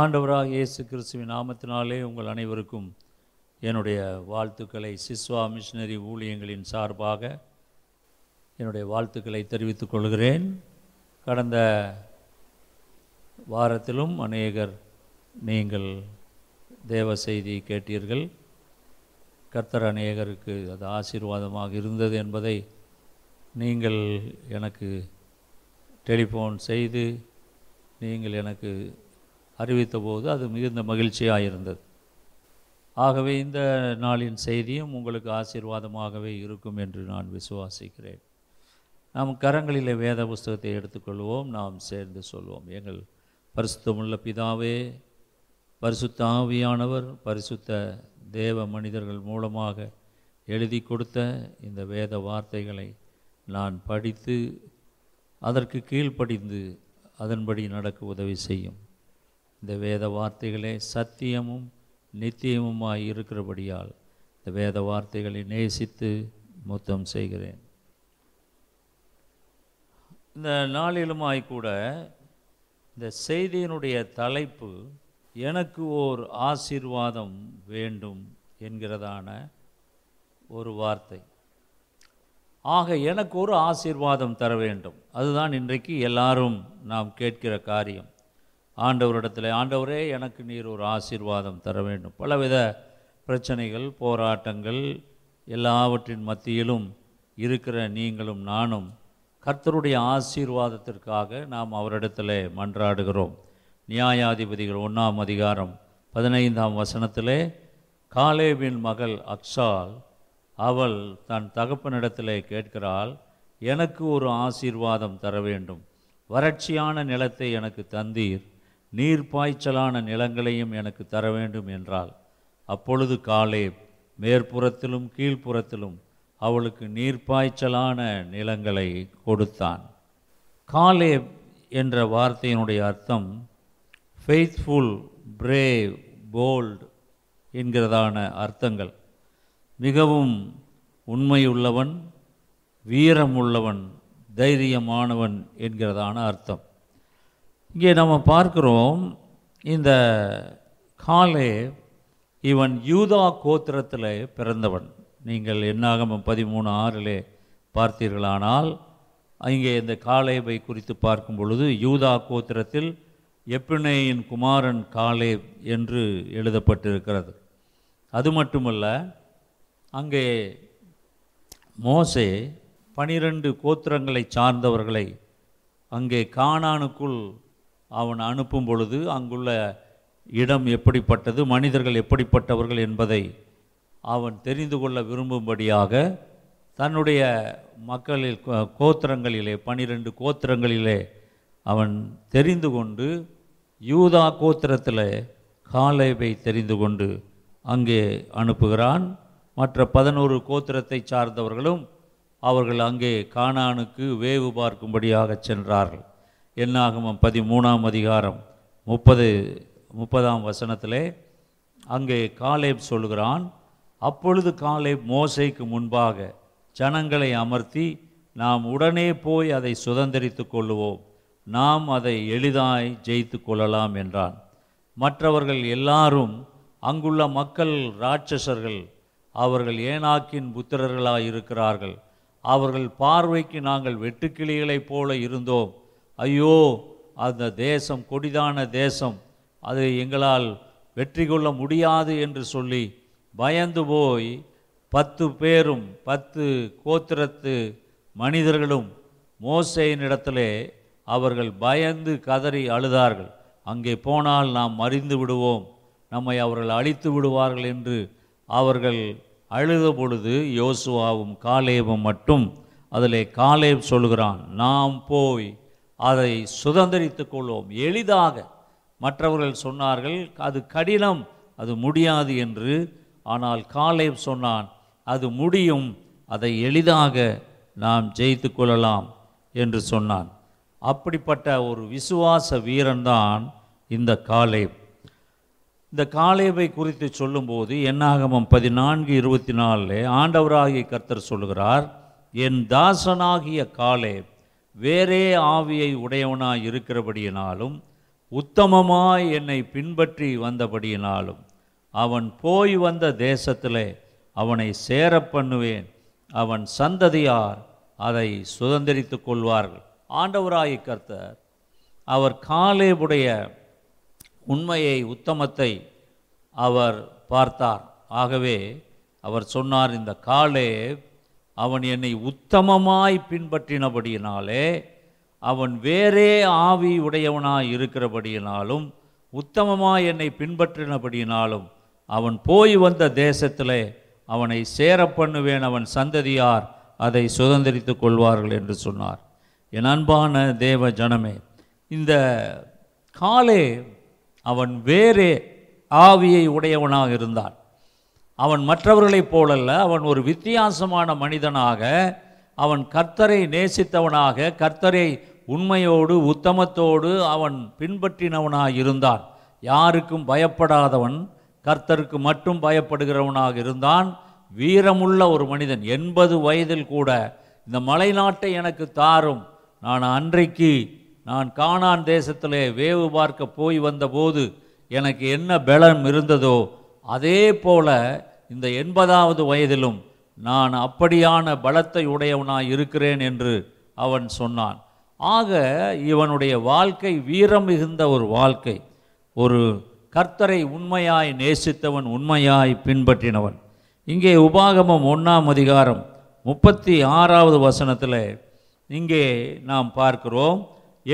ஆண்டவராக இயேசு கிறிஸ்துவின் நாமத்தினாலே உங்கள் அனைவருக்கும் என்னுடைய வாழ்த்துக்களை சிஸ்வா மிஷினரி ஊழியங்களின் சார்பாக என்னுடைய வாழ்த்துக்களை தெரிவித்துக் கொள்கிறேன். கடந்த வாரத்திலும் அநேகர் நீங்கள் தேவ செய்தி கேட்டீர்கள். கர்த்தர் அநேகருக்கு அது ஆசீர்வாதமாக இருந்தது என்பதை நீங்கள் எனக்கு டெலிஃபோன் செய்து நீங்கள் எனக்கு அறிவித்தபோது அது மிகுந்த மகிழ்ச்சியாக இருந்தது ஆகவே இந்த நாளின் செய்தியும் உங்களுக்கு ஆசீர்வாதமாகவே இருக்கும் என்று நான் விசுவாசிக்கிறேன். நாம் கரங்களிலே வேத புஸ்தகத்தை எடுத்துக்கொள்வோம் நாம் சேர்ந்து சொல்வோம். எங்கள் பரிசுத்தமுள்ள பிதாவே பரிசுத்த ஆவியானவர் பரிசுத்த தேவ மனிதர்கள் மூலமாக எழுதி கொடுத்த இந்த வேத வார்த்தைகளை நான் படித்து அதற்கு கீழ்ப்படிந்து அதன்படி நடக்க உதவி செய்யும். இந்த வேத வார்த்தைகளே சத்தியமும் நித்தியமுமாய் இருக்கிறபடியால் இந்த வேத வார்த்தைகளை நேசித்து முத்தம் செய்கிறேன். இந்த நாளிலுமாய் கூட இந்த செய்தியினுடைய தலைப்பு எனக்கு ஓர் ஆசீர்வாதம் வேண்டும் என்கிறதான ஒரு வார்த்தை. ஆக எனக்கு ஒரு ஆசீர்வாதம் தர வேண்டும். அதுதான் இன்றைக்கு எல்லாரும் நாம் கேட்கிற காரியம். ஆண்டவரிடத்தில் ஆண்டவரே எனக்கு நீர் ஒரு ஆசீர்வாதம் தர வேண்டும். பலவித பிரச்சனைகள் போராட்டங்கள் எல்லாவற்றின் மத்தியிலும் இருக்கிற நீங்களும் நானும் கர்த்தருடைய ஆசீர்வாதத்திற்காக நாம் அவரிடத்தில் மன்றாடுகிறோம். நியாயாதிபதிகள் ஒன்றாம் அதிகாரம் பதினைந்தாம் வசனத்திலே காலேபின் மகள் அக்ஷால் அவள் தன் தகப்பனிடத்திலே கேட்கிறாள் எனக்கு ஒரு ஆசீர்வாதம் தர வேண்டும். வறட்சியான நிலத்தை எனக்கு தந்தீர் நீர்ப்பாய்ச்சலான நிலங்களையும் எனக்கு தர வேண்டும் என்றாள். அப்பொழுது காலே மேற்புறத்திலும் கீழ்ப்புறத்திலும் அவளுக்கு நீர்ப்பாய்ச்சலான நிலங்களை கொடுத்தான். காலே என்ற வார்த்தையினுடைய அர்த்தம் ஃபெய்த்ஃபுல் பிரேவ் போல்ட் என்கிறதான அர்த்தங்கள். மிகவும் உண்மையுள்ளவன் வீரமுள்ளவன் தைரியமானவன் என்கிறதான அர்த்தம். இங்கே நம்ம பார்க்கிறோம் இந்த காலே இவன் யூதா கோத்திரத்தில் பிறந்தவன். நீங்கள் என்னாகமம் பதிமூணு ஆறிலே பார்த்தீர்களானால் இங்கே இந்த காலேபை குறித்து பார்க்கும் பொழுது யூதா கோத்திரத்தில் எப்பினேயின் குமாரன் காலேப் என்று எழுதப்பட்டிருக்கிறது. அது மட்டுமல்ல அங்கே மோசே பனிரெண்டு கோத்திரங்களை சார்ந்தவர்களை அங்கே காணானுக்குள் அவன் அனுப்பும் பொழுது அங்குள்ள இடம் எப்படிப்பட்டது மனிதர்கள் எப்படிப்பட்டவர்கள் என்பதை அவன் தெரிந்து கொள்ள விரும்பும்படியாக தன்னுடைய மக்களில் கோ- கோத்திரங்களிலே பனிரெண்டு கோத்திரங்களிலே அவன் தெரிந்து கொண்டு யூதா கோத்திரத்தில் காலேபை தெரிந்து கொண்டு அங்கே அனுப்புகிறான். மற்ற பதினோரு கோத்திரத்தை சார்ந்தவர்களும் அவர்கள் அங்கே கானானுக்கு வேவு பார்க்கும்படியாக சென்றார்கள். என்னாகமம் பதிமூணாம் அதிகாரம் முப்பது முப்பதாம் வசனத்திலே அங்கே காலேப் சொல்கிறான் அப்பொழுது காலேப் மோசைக்கு முன்பாக ஜனங்களை அமர்த்தி நாம் உடனே போய் அதை சுதந்தரித்து கொள்ளுவோம். நாம் அதை எளிதாய் ஜெயித்து கொள்ளலாம் என்றான். மற்றவர்கள் எல்லாரும் அங்குள்ள மக்கள் ராட்சசர்கள் அவர்கள் ஏனாக்கின் புத்திரர்களாய் இருக்கிறார்கள் அவர்கள் பார்வைக்கு நாங்கள் வெட்டுக்கிளிகளைப் போல இருந்தோம். ஐயோ அந்த தேசம் கொடிதான தேசம். அதை எங்களால் வெற்றி கொள்ள முடியாது என்று சொல்லி பயந்து போய் பத்து பேரும் பத்து கோத்திரத்து மனிதர்களும் மோசையின் இடத்திலே அவர்கள் பயந்து கதறி அழுதார்கள். அங்கே போனால் நாம் மறிந்து விடுவோம். நம்மை அவர்கள் அழித்து விடுவார்கள் என்று அவர்கள் அழுத பொழுது யோசுவாவும் காலேபும் மட்டும் அதிலே காலேப் சொல்கிறான் நாம் போய் அதை சுதந்திரித்து கொள்வோம். எளிதாக மற்றவர்கள் சொன்னார்கள் அது கடினம் அது முடியாது என்று. ஆனால் காலேப் சொன்னான் அது முடியும் அதை எளிதாக நாம் ஜெயித்து கொள்ளலாம் என்று சொன்னான். அப்படிப்பட்ட ஒரு விசுவாச வீரன்தான் இந்த காலேப். இந்த காலேபை குறித்து சொல்லும்போது என்னாகமம் பதினான்கு இருபத்தி நாலில் ஆண்டவராகிய கர்த்தர் சொல்லுகிறார் என் தாசனாகிய காலேப் வேறே ஆவியை உடையவனாய் இருக்கிறபடியினாலும் உத்தமமாய் என்னை பின்பற்றி வந்தபடியினாலும் அவன் போய் வந்த தேசத்திலே அவனை சேர பண்ணுவேன். அவன் சந்ததியார் அதை சுதந்திரித்து கொள்வார்கள். ஆண்டவராய் கர்த்தர் அவர் காலேபுடைய உண்மையை உத்தமத்தை அவர் பார்த்தார். ஆகவே அவர் சொன்னார் இந்த காலே அவன் என்னை உத்தமமாய் பின்பற்றினபடியினாலே அவன் வேறே ஆவி உடையவனாய் இருக்கிறபடியினாலும் உத்தமமாய் என்னை பின்பற்றினபடியினாலும் அவன் போய் வந்த தேசத்திலே அவனை சேர பண்ணுவேன் அவன் சந்ததியார் அதை சுதந்திரித்து கொள்வார்கள் என்று சொன்னார். என் அன்பான தேவ ஜனமே இந்த காலே அவன் வேறே ஆவியை உடையவனாக இருந்தான். அவன் மற்றவர்களைப் போலல்ல அவன் ஒரு வித்தியாசமான மனிதனாக அவன் கர்த்தரை நேசித்தவனாக கர்த்தரை உண்மையோடு உத்தமத்தோடு அவன் பின்பற்றினவனாக இருந்தான். யாருக்கும் பயப்படாதவன் கர்த்தருக்கு மட்டும் பயப்படுகிறவனாக இருந்தான். வீரமுள்ள ஒரு மனிதன் எண்பது வயதில் கூட இந்த மலைநாட்டை எனக்கு தாரும். நான் அன்றைக்கு நான் காணான் தேசத்திலே வேவு பார்க்க போய் வந்தபோது எனக்கு என்ன பலம் இருந்ததோ அதே போல இந்த எண்பதாவது வயதிலும் நான் அப்படியான பலத்தை உடையவனாய் இருக்கிறேன் என்று அவன் சொன்னான். ஆக இவனுடைய வாழ்க்கை வீரம் மிகுந்த ஒரு வாழ்க்கை. ஒரு கர்த்தரை உண்மையாய் நேசித்தவன் உண்மையாய் பின்பற்றினவன். இங்கே உபாகமம் ஒன்றாம் அதிகாரம் முப்பத்தி ஆறாவது வசனத்தில் இங்கே நாம் பார்க்கிறோம்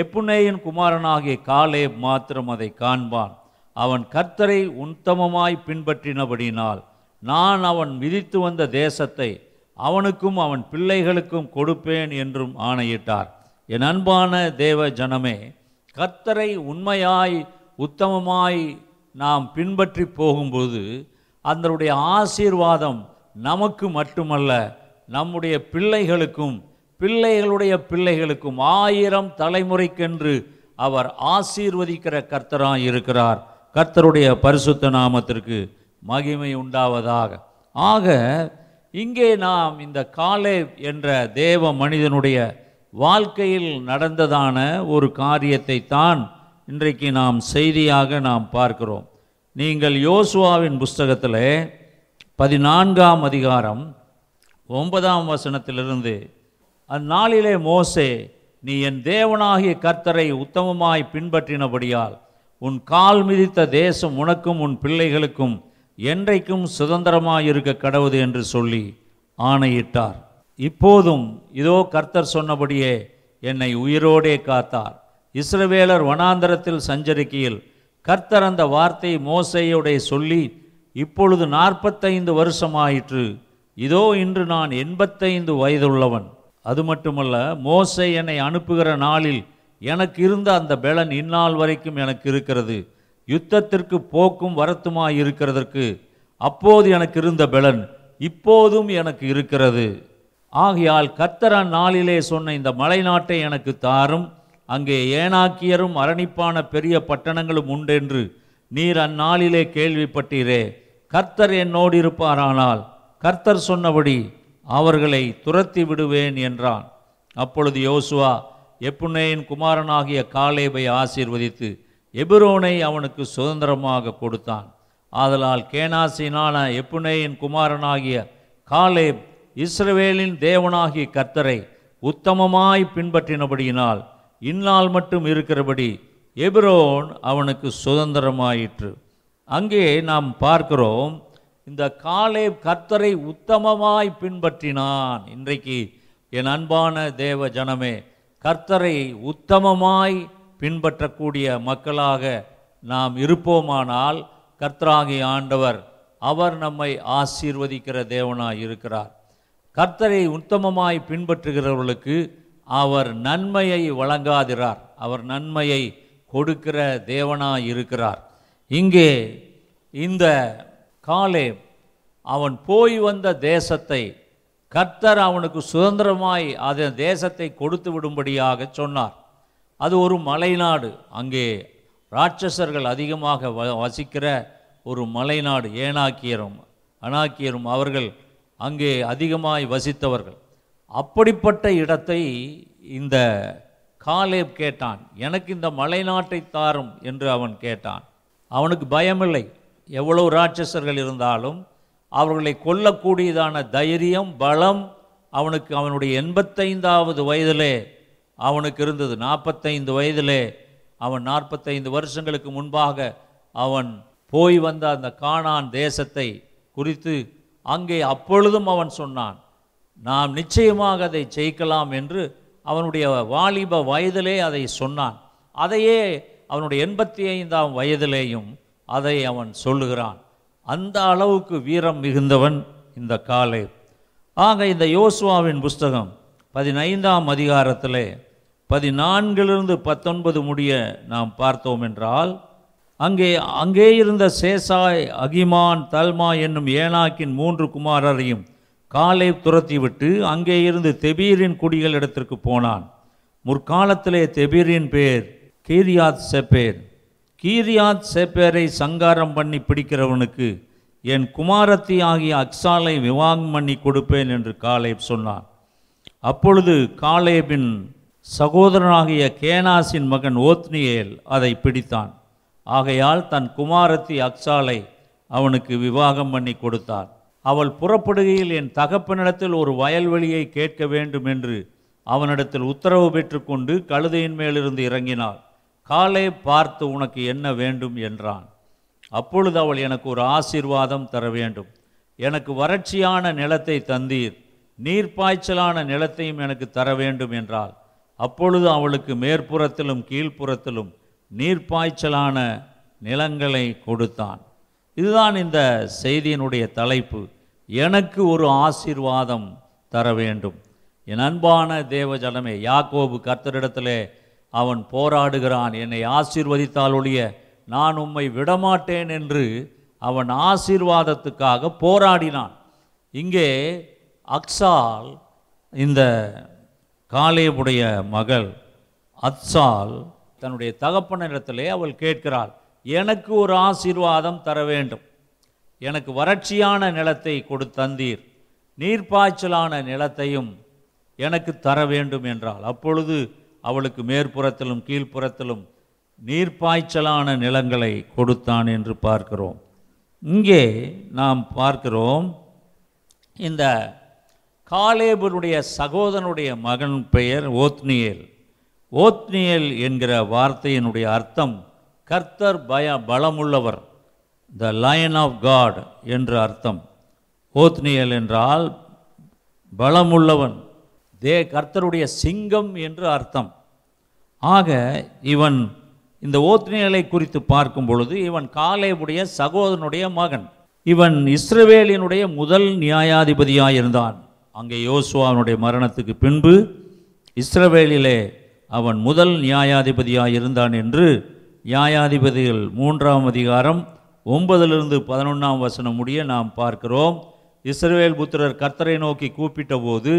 எப்புனேயின் குமாரனாகிய காலே மாத்திரம் அதை காண்பான். அவன் கர்த்தரை உத்தமமாய் பின்பற்றினபடினால் நான் அவன் விதித்து வந்த தேசத்தை அவனுக்கும் அவன் பிள்ளைகளுக்கும் கொடுப்பேன் என்றும் ஆணையிட்டார். என் அன்பான தேவ ஜனமே கர்த்தரை உண்மையாய் உத்தமமாய் நாம் பின்பற்றி போகும்போது அதனுடைய ஆசீர்வாதம் நமக்கு மட்டுமல்ல நம்முடைய பிள்ளைகளுக்கும் பிள்ளைகளுடைய பிள்ளைகளுக்கும் ஆயிரம் தலைமுறைக்கென்று அவர் ஆசீர்வதிக்கிற கர்த்தராக இருக்கிறார் கர்த்தருடைய பரிசுத்த நாமத்திற்கு மகிமை உண்டாவதாக. ஆக இங்கே நாம் இந்த காலே என்ற தேவ மனிதனுடைய வாழ்க்கையில் நடந்ததான ஒரு காரியத்தை தான் இன்றைக்கு நாம் செய்தியாக நாம் பார்க்கிறோம். நீங்கள் யோசுவாவின் புஸ்தகத்தில் பதினான்காம் அதிகாரம் ஒன்பதாம் வசனத்திலிருந்து அந்நாளிலே மோசே நீ என் தேவனாகிய கர்த்தரை உத்தமமாய் பின்பற்றினபடியால் உன் கால் மிதித்த தேசம் உனக்கும் உன் பிள்ளைகளுக்கும் என்றைக்கும் சுதந்திரமாயிருக்க கடவுது என்று சொல்லி ஆணையிட்டார். இப்போதும் இதோ கர்த்தர் சொன்னபடியே என்னை உயிரோடே காத்தார். இஸ்ரவேலர் வனாந்தரத்தில் சஞ்சரிக்கையில் கர்த்தர் அந்த வார்த்தை மோசையுடைய சொல்லி இப்பொழுது நாற்பத்தைந்து வருஷமாயிற்று. இதோ இன்று நான் எண்பத்தைந்து வயதுள்ளவன். அது மட்டுமல்ல மோசை என்னை அனுப்புகிற நாளில் எனக்கு இருந்த அந்த பெலன் இந்நாள் வரைக்கும் எனக்கு இருக்கிறது. யுத்தத்திற்கு போக்கும் வரத்துமாய் இருக்கிறதற்கு அப்போது எனக்கு இருந்த பெலன் இப்போதும் எனக்கு இருக்கிறது. ஆகையால் கர்த்தர் அந்நாளிலே சொன்ன இந்த மலைநாட்டை எனக்கு தாரும். அங்கே ஏனாக்கியரும் அரணிப்பான பெரிய பட்டணங்களும் உண்டென்று நீர் அந்நாளிலே கேள்விப்பட்டீரே. கர்த்தர் என்னோடு இருப்பாரானால் கர்த்தர் சொன்னபடி அவர்களை துரத்தி விடுவேன் என்றான். அப்பொழுது யோசுவா எப்புனேயின் குமாரனாகிய காலேபை ஆசீர்வதித்து எபிரோனை அவனுக்கு சுதந்திரமாக கொடுத்தான். ஆதலால் கேனாசினான எப்புனேயின் குமாரனாகிய காலேப் இஸ்ரவேலின் தேவனாகிய கர்த்தரை உத்தமமாய் பின்பற்றினபடியினால் இந்நாள் மட்டும் இருக்கிறபடி எபிரோன் அவனுக்கு சுதந்திரமாயிற்று. அங்கே நாம் பார்க்கிறோம் இந்த காலே கர்த்தரை உத்தமமாய் பின்பற்றினான். இன்றைக்கு என் அன்பான தேவ ஜனமே கர்த்தரை உத்தமமாய் பின்பற்றக்கூடிய மக்களாக நாம் இருப்போமானால் கர்த்தராகி ஆண்டவர் அவர் நம்மை ஆசீர்வதிக்கிற தேவனாய் இருக்கிறார். கர்த்தரை உத்தமமாய் பின்பற்றுகிறவர்களுக்கு அவர் நன்மையை வழங்காதிரார். அவர் நன்மையை கொடுக்கிற தேவனாய் இருக்கிறார். இங்கே இந்த காலே அவன் போய் வந்த தேசத்தை கர்த்தர் அவனுக்கு சுதந்திரமாய் அந்த தேசத்தை கொடுத்து விடும்படியாக சொன்னார். அது ஒரு மலைநாடு. அங்கே ராட்சசர்கள் அதிகமாக வ- வசிக்கிற ஒரு மலைநாடு ஏனாக்கியரும் அனாக்கியரும் அவர்கள் அங்கே அதிகமாய் வசித்தவர்கள். அப்படிப்பட்ட இடத்தை இந்த காலேப் கேட்டான். எனக்கு இந்த மலைநாட்டை தாரும் என்று அவன் கேட்டான். அவனுக்கு பயமில்லை. எவ்வளவு ராட்சசர்கள் இருந்தாலும் அவர்களை கொல்லக்கூடியதான தைரியம் பலம் அவனுக்கு அவனுடைய எண்பத்தைந்தாவது வயதிலே அவனுக்கு இருந்தது. நாற்பத்தைந்து வயதிலே அவன் நாற்பத்தைந்து வருஷங்களுக்கு முன்பாக அவன் போய் வந்த அந்த காணான் தேசத்தை குறித்து அங்கே அப்பொழுதும் அவன் சொன்னான் நாம் நிச்சயமாக அதை ஜெயிக்கலாம் என்று அவனுடைய வாலிப வயதிலே அதை சொன்னான். அதையே அவனுடைய எண்பத்தி ஐந்தாம் வயதிலேயும் அதை அவன் சொல்லுகிறான். அந்த அளவுக்கு வீரம் மிகுந்தவன் இந்த காலை ஆக இந்த யோசுவாவின் புஸ்தகம் பதினைந்தாம் அதிகாரத்திலே பதினான்கிலிருந்து பத்தொன்பது முடிய நாம் பார்த்தோம் என்றால் அங்கே அங்கே இருந்த சேசாய் அகிமான் தல்மா என்னும் ஏனாக்கின் மூன்று குமாரரையும் காலை துரத்திவிட்டு அங்கே இருந்து தெபீரின் குடிகள் இடத்திற்கு போனான். முற்காலத்திலே தெபீரின் பேர் கீரியாத் செப்பேர். கீரியாத் செப்பேரை சங்காரம் பண்ணி பிடிக்கிறவனுக்கு என் குமாரத்தி ஆகிய அக்ஸாலை விவாகம் பண்ணி கொடுப்பேன் என்று காலேப் சொன்னான். அப்பொழுது காலேபின் சகோதரனாகிய கேனாசின் மகன் ஓத்னியேல் அதை பிடித்தான். ஆகையால் தன் குமாரத்தி அக்சாலை அவனுக்கு விவாகம் பண்ணி கொடுத்தார். அவள் புறப்படுகையில் என் தகப்பனிடத்தில் ஒரு வயல்வெளியை கேட்க வேண்டும் என்று அவனிடத்தில் உத்தரவு பெற்றுக்கொண்டு கழுதையின் மேலிருந்து இறங்கினாள். காலை பார்த்து உனக்கு என்ன வேண்டும் என்றான். அப்பொழுது அவள் எனக்கு ஒரு ஆசீர்வாதம் தர வேண்டும். எனக்கு வறட்சியான நிலத்தை தந்தீர். நீர்ப்பாய்ச்சலான நிலத்தையும் எனக்கு தர வேண்டும் என்றாள். அப்பொழுது அவளுக்கு மேற்புறத்திலும் கீழ்ப்புறத்திலும் நீர்ப்பாய்ச்சலான நிலங்களை கொடுத்தான். இதுதான் இந்த செய்தியினுடைய தலைப்பு. எனக்கு ஒரு ஆசீர்வாதம் தர வேண்டும். என் அன்பான தேவஜனமே யாக்கோபு கர்த்தரிடத்திலே அவன் போராடுகிறான். என்னை ஆசீர்வதித்தால் ஒழிய நான் உம்மை விடமாட்டேன் என்று அவன் ஆசீர்வாதத்துக்காக போராடினான். இங்கே அக்சால் இந்த காலேபுடைய மகள் அத்சால் தன்னுடைய தகப்பனிடத்திலே அவள் கேட்கிறாள் எனக்கு ஒரு ஆசீர்வாதம் தர வேண்டும். எனக்கு வறட்சியான நிலத்தை கொடுத்தந்தீர் நீர்ப்பாய்ச்சலான நிலத்தையும் எனக்கு தர வேண்டும் என்றாள். அப்பொழுது அவளுக்கு மேற்புறத்திலும் கீழ்ப்புறத்திலும் நீர்ப்பாய்ச்சலான நிலங்களை கொடுத்தான் என்று பார்க்கிறோம். இங்கே நாம் பார்க்கிறோம் இந்த காலேபனுடைய சகோதரனுடைய மகன் பெயர் ஓத்னியேல். ஓத்னியேல் என்கிற வார்த்தையினுடைய அர்த்தம் கர்த்தர் பய பலமுள்ளவர் த லயன் ஆஃப் காட் என்று அர்த்தம். ஓத்னியல் என்றால் பலமுள்ளவன் தே கர்த்தருடைய சிங்கம் என்று அர்த்தம். ஆக இவன் இந்த ஓத்னியலை குறித்து பார்க்கும் பொழுது இவன் காலேபுடைய சகோதரனுடைய மகன். இவன் இஸ்ரவேலினுடைய முதல் நியாயாதிபதியாக இருந்தான் அங்கே யோசுவாவினுடைய மரணத்துக்கு பின்பு இஸ்ரவேலிலே அவன் முதல் நியாயாதிபதியாக இருந்தான் என்று நியாயாதிபதிகள் மூன்றாம் அதிகாரம் ஒன்பதிலிருந்து பதினொன்றாம் வசனம் முடிய நாம் பார்க்கிறோம். இஸ்ரவேல் புத்திரர் கர்த்தரை நோக்கி கூப்பிட்ட போது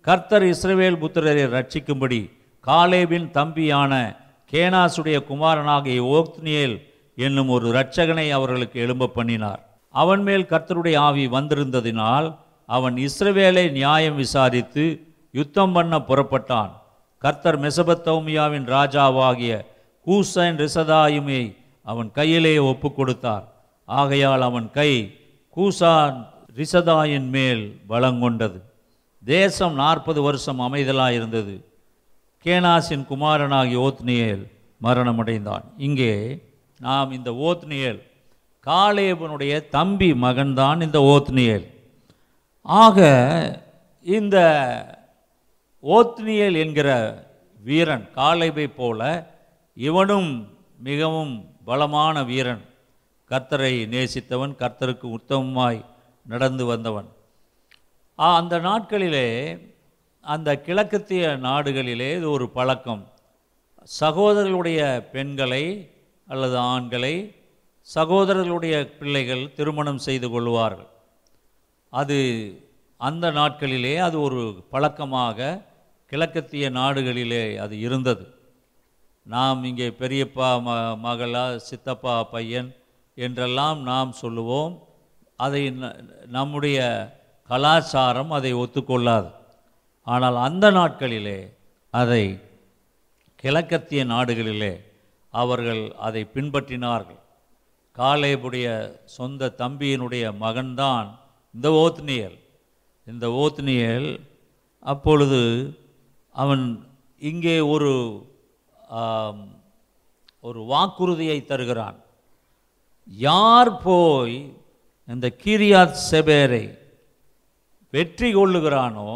கர்த்தர் இஸ்ரவேல் புத்திரரை ரட்சிக்கும்படி காலேபின் தம்பியான கேனாசுடைய குமாரனாகிய ஓக்னியேல் என்னும் ஒரு இரட்சகனை அவர்களுக்கு எழும்ப பண்ணினார். அவன் மேல் கர்த்தருடைய ஆவி வந்திருந்ததினால் அவன் இஸ்ரவேலை நியாயம் விசாரித்து யுத்தம் பண்ண புறப்பட்டான். கர்த்தர் மெசபத்தௌமியாவின் ராஜாவாகிய கூசன் ரிசதாயுமை அவன் கையிலே ஒப்பு கொடுத்தார். ஆகையால் அவன் கை கூசான் ரிசதாயின் மேல் பலங்கொண்டது தேசம் நாற்பது வருஷம் அமைதலாயிருந்தது. கேனாசின் குமாரனாகிய ஓத்னியேல் மரணமடைந்தான். இங்கே நாம் இந்த ஓத்னியேல் காலேபனுடைய தம்பி மகன்தான் இந்த ஓத்னியேல். ஆக இந்த ஓத்னியல் என்கிற வீரன் காலைபை போல இவனும் மிகவும் பலமான வீரன். கர்த்தரை நேசித்தவன் கர்த்தருக்கு உத்தமமாய் நடந்து வந்தவன். அந்த நாட்களிலே அந்த கிழக்கத்திய நாடுகளிலே இது ஒரு பழக்கம். சகோதரர்களுடைய பெண்களை அல்லது ஆண்களை சகோதரர்களுடைய பிள்ளைகள் திருமணம் செய்து கொள்வார்கள். அது அந்த நாட்களிலே அது ஒரு பழக்கமாக கிழக்கத்திய நாடுகளிலே அது இருந்தது. நாம் இங்கே பெரியப்பா ம மகளா சித்தப்பா பையன் என்றெல்லாம் நாம் சொல்லுவோம். அதை ந- நம்முடைய கலாச்சாரம் அதை ஒத்துக்கொள்ளாது. ஆனால் அந்த நாட்களிலே அதை கிழக்கத்திய நாடுகளிலே அவர்கள் அதை பின்பற்றினார்கள். காலேபுடைய சொந்த தம்பியினுடைய மகன்தான் இந்த ஓத்னியல் இந்த ஓத்னியல் அப்பொழுது அவன் இங்கே ஒரு ஒரு வாக்குறுதியை தருகிறான். யார் போய் இந்த கீரியாத் செபேரை வெற்றி கொள்ளுகிறானோ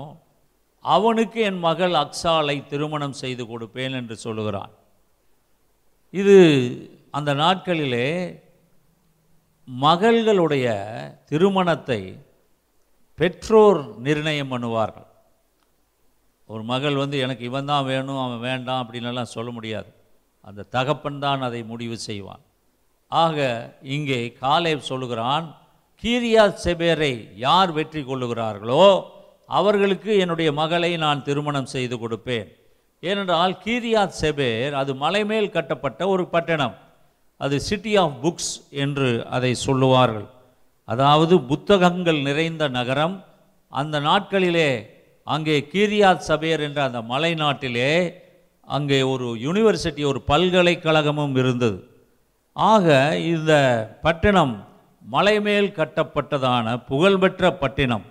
அவனுக்கு என் மகள் அக்ஸாலை திருமணம் செய்து கொடுப்பேன் என்று சொல்லுகிறான். இது அந்த நாட்களிலே மகள்களுடைய திருமணத்தை பெற்றோர் நிர்ணயம் பண்ணுவார்கள். ஒரு மகள் வந்து எனக்கு இவன் தான் வேணும் அவன் வேண்டாம் அப்படின்லாம் சொல்ல முடியாது. அந்த தகப்பன் தான் அதை முடிவு செய்வான். ஆக இங்கே காலேப் சொல்லுகிறான் கீரியா செபேரை யார் வெற்றி கொள்ளுகிறார்களோ அவர்களுக்கு என்னுடைய மகளை நான் திருமணம் செய்து கொடுப்பேன். ஏனென்றால் கீரியாத் செபேர் அது மலைமேல் கட்டப்பட்ட ஒரு பட்டணம். அது சிட்டி ஆஃப் புக்ஸ் என்று அதை சொல்லுவார்கள். அதாவது புத்தகங்கள் நிறைந்த நகரம் அந்த நாட்களிலே அங்கே கீரியாத் சபையர் என்ற அந்த மலை நாட்டிலே அங்கே ஒரு யூனிவர்சிட்டி ஒரு பல்கலைக்கழகமும் இருந்தது. ஆக இந்த பட்டினம் மலை மேல் கட்டப்பட்டதான புகழ்பெற்ற பட்டினம்.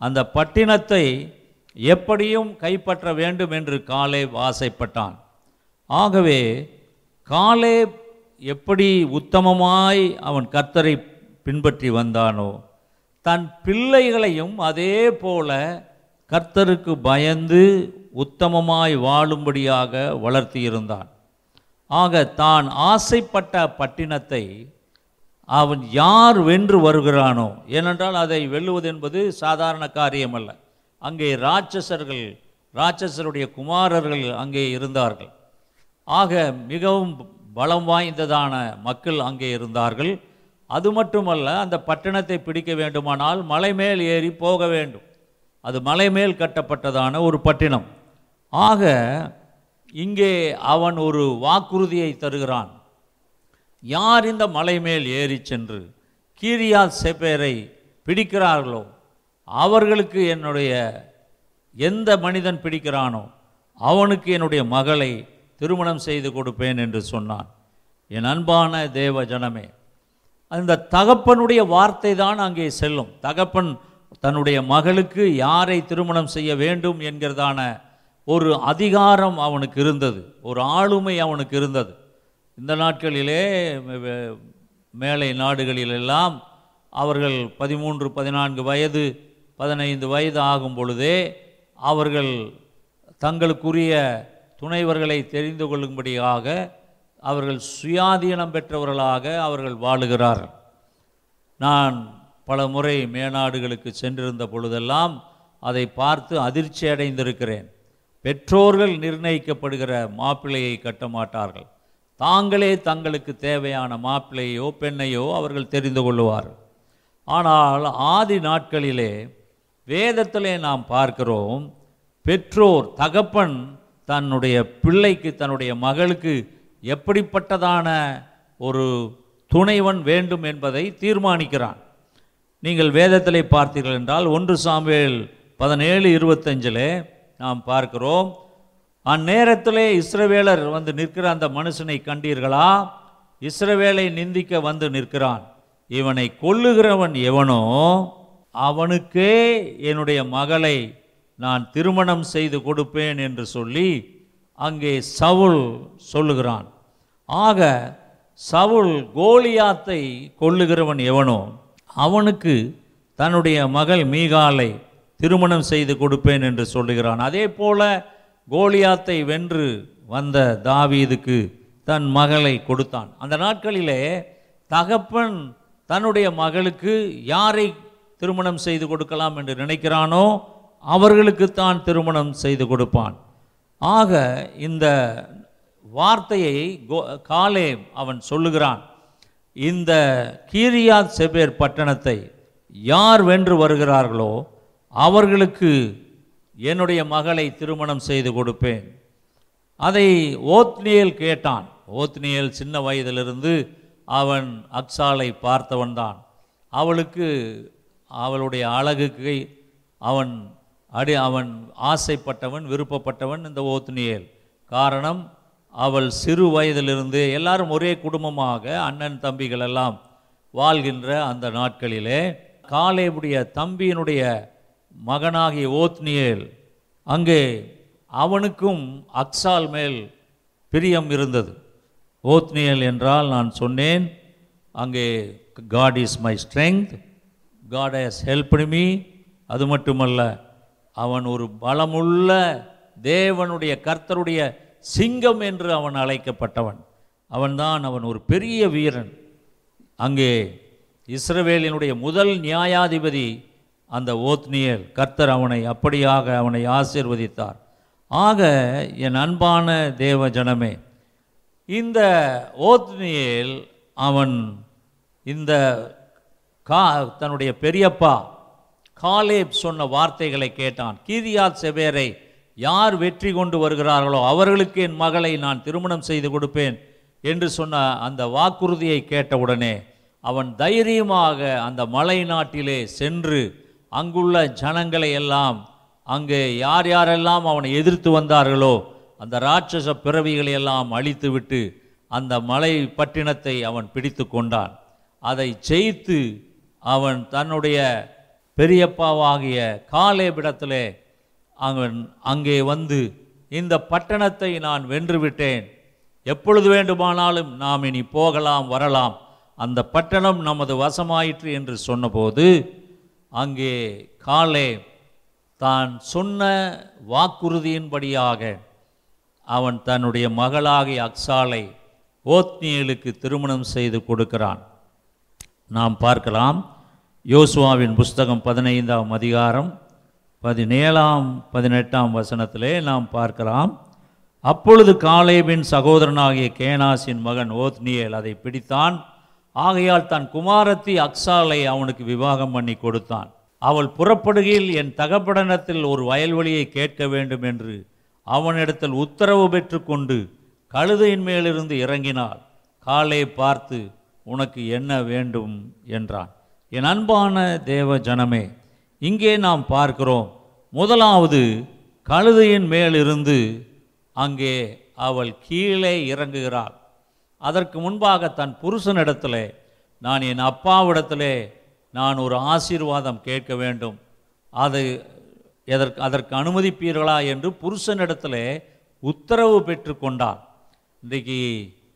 அந்த பட்டினத்தை எப்படியும் கைப்பற்ற வேண்டும் என்று காலே ஆசைப்பட்டான். ஆகவே காலே எப்படி உத்தமமாய் அவன் கர்த்தரை பின்பற்றி வந்தானோ? தன் பிள்ளைகளையும் அதே போல கர்த்தருக்கு பயந்து உத்தமமாய் வாழும்படியாக வளர்த்தியிருந்தான். ஆக தான் ஆசைப்பட்ட பட்டினத்தை அவன் யார் வென்று வருகிறானோ? ஏனென்றால் அதை வெல்லுவது என்பது சாதாரண காரியமல்ல. அங்கே ராட்சசர்கள் ராட்சசருடைய குமாரர்கள் அங்கே இருந்தார்கள். ஆக மிகவும் பலம் வாய்ந்ததான மக்கள் அங்கே இருந்தார்கள். அது மட்டுமல்ல அந்த பட்டணத்தை பிடிக்க வேண்டுமானால் மலை மேல் ஏறி போக வேண்டும். அது மலை மேல் கட்டப்பட்டதான ஒரு பட்டினம். ஆக இங்கே அவன் ஒரு வாக்குறுதியை தருகிறான். யார் இந்த மலை மேல் ஏறி சென்று கீரியா செப்பேரை பிடிக்கிறார்களோ அவர்களுக்கு என்னுடைய எந்த மனிதன் பிடிக்கிறானோ அவனுக்கு என்னுடைய மகளை திருமணம் செய்து கொடுப்பேன் என்று சொன்னான். என் அன்பான தேவ ஜனமே அந்த தகப்பனுடைய வார்த்தை தான் அங்கே செல்லும். தகப்பன் தன்னுடைய மகளுக்கு யாரை திருமணம் செய்ய வேண்டும் என்கிறதான ஒரு அதிகாரம் அவனுக்கு இருந்தது. ஒரு ஆளுமை அவனுக்கு இருந்தது. இந்த நாட்களிலே மேலை நாடுகளிலெல்லாம் அவர்கள் பதிமூன்று பதினான்கு வயது பதினைந்து வயது ஆகும் பொழுதே அவர்கள் தங்களுக்குரிய துணைவர்களை தெரிந்து கொள்ளும்படியாக அவர்கள் சுயாதீனம் பெற்றவர்களாக அவர்கள் வாழுகிறார்கள். நான் பல முறை மேநாடுகளுக்கு சென்றிருந்த பொழுதெல்லாம் அதை பார்த்து அதிர்ச்சி அடைந்திருக்கிறேன். பெற்றோர்கள் நிர்ணயிக்கப்படுகிற மாப்பிள்ளையை கட்ட மாட்டார்கள். தாங்களே தங்களுக்கு தேவையான மாப்பிள்ளையோ பெண்ணையோ அவர்கள் தெரிந்து கொள்ளுவார்கள். ஆனால் ஆதி நாட்களிலே வேதத்திலே நாம் பார்க்கிறோம் பெற்றோர் தகப்பன் தன்னுடைய பிள்ளைக்கு தன்னுடைய மகளுக்கு எப்படிப்பட்டதான ஒரு துணைவன் வேண்டும் என்பதை தீர்மானிக்கிறான். நீங்கள் வேதத்திலே பார்த்தீர்கள் என்றால் ஒன்று சாமுவேல் பதினேழு இருபத்தஞ்சில் நாம் பார்க்கிறோம் அந்நேரத்திலே இஸ்ரவேலர் வந்து நிற்கிற அந்த மனுஷனை கண்டீர்களா? இஸ்ரவேலை நிந்திக்க வந்து நிற்கிறான். இவனை கொல்லுகிறவன் எவனோ அவனுக்கே என்னுடைய மகளை நான் திருமணம் செய்து கொடுப்பேன் என்று சொல்லி அங்கே சவுல் சொல்லுகிறான். ஆக சவுல் கோலியாத்தை கொள்ளுகிறவன் எவனோ அவனுக்கு தன்னுடைய மகள் மீகாலை திருமணம் செய்து கொடுப்பேன் என்று சொல்லுகிறான். அதே போல கோலியாத்தை வென்று வந்த தாவீதுக்கு தன் மகளை கொடுத்தான். அந்த நாட்களிலே தகப்பன் தன்னுடைய மகளுக்கு யாரை திருமணம் செய்து கொடுக்கலாம் என்று நினைக்கிறானோ அவர்களுக்குத்தான் திருமணம் செய்து கொடுப்பான். ஆக இந்த வார்த்தையை கோ- காலே அவன் சொல்லுகிறான். இந்த கீரியாத் செபேர் பட்டணத்தை யார் வென்று வருகிறார்களோ அவர்களுக்கு என்னுடைய மகளை திருமணம் செய்து கொடுப்பேன். அதை ஓத்னியல் கேட்டான். ஓத்னியல் சின்ன வயதிலிருந்து அவன் அக்ஸாலை பார்த்தவன்தான். அவளுக்கு அவளுடைய அழகுக்கு அவன் அடி அவன் ஆசைப்பட்டவன் விருப்பப்பட்டவன் இந்த ஓத்னியேல். காரணம் அவள் சிறு வயதிலிருந்து எல்லாரும் ஒரே குடும்பமாக அண்ணன் தம்பிகள் எல்லாம் வாழ்கின்ற அந்த நாட்களிலே காலேபுடைய தம்பியினுடைய மகனாகிய ஓத்னியேல் அங்கே அவனுக்கும் அக்சால் மேல் பிரியம் இருந்தது. ஓத்னியல் என்றால் நான் சொன்னேன் அங்கே God is my strength God has help me அது மட்டுமல்ல அவன் ஒரு பலமுள்ள தேவனுடைய கர்த்தருடைய சிங்கம் என்று அவன் அழைக்கப்பட்டவன். அவன்தான் அவன் ஒரு பெரிய வீரன். அங்கே இஸ்ரவேலினுடைய முதல் நியாயாதிபதி அந்த ஓத்னியல் கர்த்தர் அவனை அப்படியாக அவனை ஆசீர்வதித்தார். ஆக என் அன்பான தேவ ஜனமே இந்த ஓத்னியல் அவன் இந்த கா தன்னுடைய பெரியப்பா காலேப் சொன்ன வார்த்தைகளை கேட்டான். கீரியாத் செவேரை யார் வெற்றி கொண்டு வருகிறார்களோ அவர்களுக்கு என் மகளை நான் திருமணம் செய்து கொடுப்பேன் என்று சொன்ன அந்த வாக்குறுதியை கேட்டவுடனே அவன் தைரியமாக அந்த மலை நாட்டிலே சென்று அங்குள்ள ஜனங்களை எல்லாம் அங்கே யார் யாரெல்லாம் அவனை எதிர்த்து வந்தார்களோ அந்த ராட்சச பிறவிகளை எல்லாம் அழித்துவிட்டு அந்த மலை பட்டினத்தை அவன் பிடித்து கொண்டான். அதை ஜெயித்து அவன் தன்னுடைய பெரியப்பாவாகிய காலேபிடத்திலே அவன் அங்கே வந்து இந்த பட்டணத்தை நான் வென்றுவிட்டேன். எப்பொழுது வேண்டுமானாலும் நாம் இனி போகலாம் வரலாம். அந்த பட்டணம் நமது வசமாயிற்று என்று சொன்னபோது அங்கே காலே தான் சொன்ன வாக்குறுதியின்படியாக அவன் தன்னுடைய மகளாகிய அக்சாலை ஓத்னியலுக்கு திருமணம் செய்து கொடுக்கிறான். நாம் பார்க்கலாம். யோசுவாவின் புஸ்தகம் பதினைந்தாம் அதிகாரம் பதினேழாம் பதினெட்டாம் வசனத்திலே நாம் பார்க்கலாம். அப்பொழுது காலேபின் சகோதரனாகிய கேனாசின் மகன் ஓத்னியேல் அதை பிடித்தான். ஆகையால் தன் குமாரத்தி அக்சாலை அவனுக்கு விவாகம் பண்ணி கொடுத்தான். அவள் புறப்படுகையில் என் தகப்படனத்தில் ஒரு வயல்வெளியை கேட்க வேண்டும் என்று அவனிடத்தில் உத்தரவு பெற்றுக்கொண்டு கழுதையின் மேலிருந்து இறங்கினாள். காலை பார்த்து உனக்கு என்ன வேண்டும்? என்றான். என் அன்பான தேவ ஜனமே இங்கே நாம் பார்க்கிறோம். முதலாவது கழுதையின் மேலிருந்து அங்கே அவள் கீழே இறங்குகிறாள். அதற்கு முன்பாக தன் புருஷனிடத்தில் நான் என் அப்பாவிடத்திலே நான் ஒரு ஆசீர்வாதம் கேட்க வேண்டும். அது எதற்கு அதற்கு அனுமதிப்பீர்களா என்று புருஷனிடத்தில் உத்தரவு பெற்று கொண்டார் இன்றைக்கு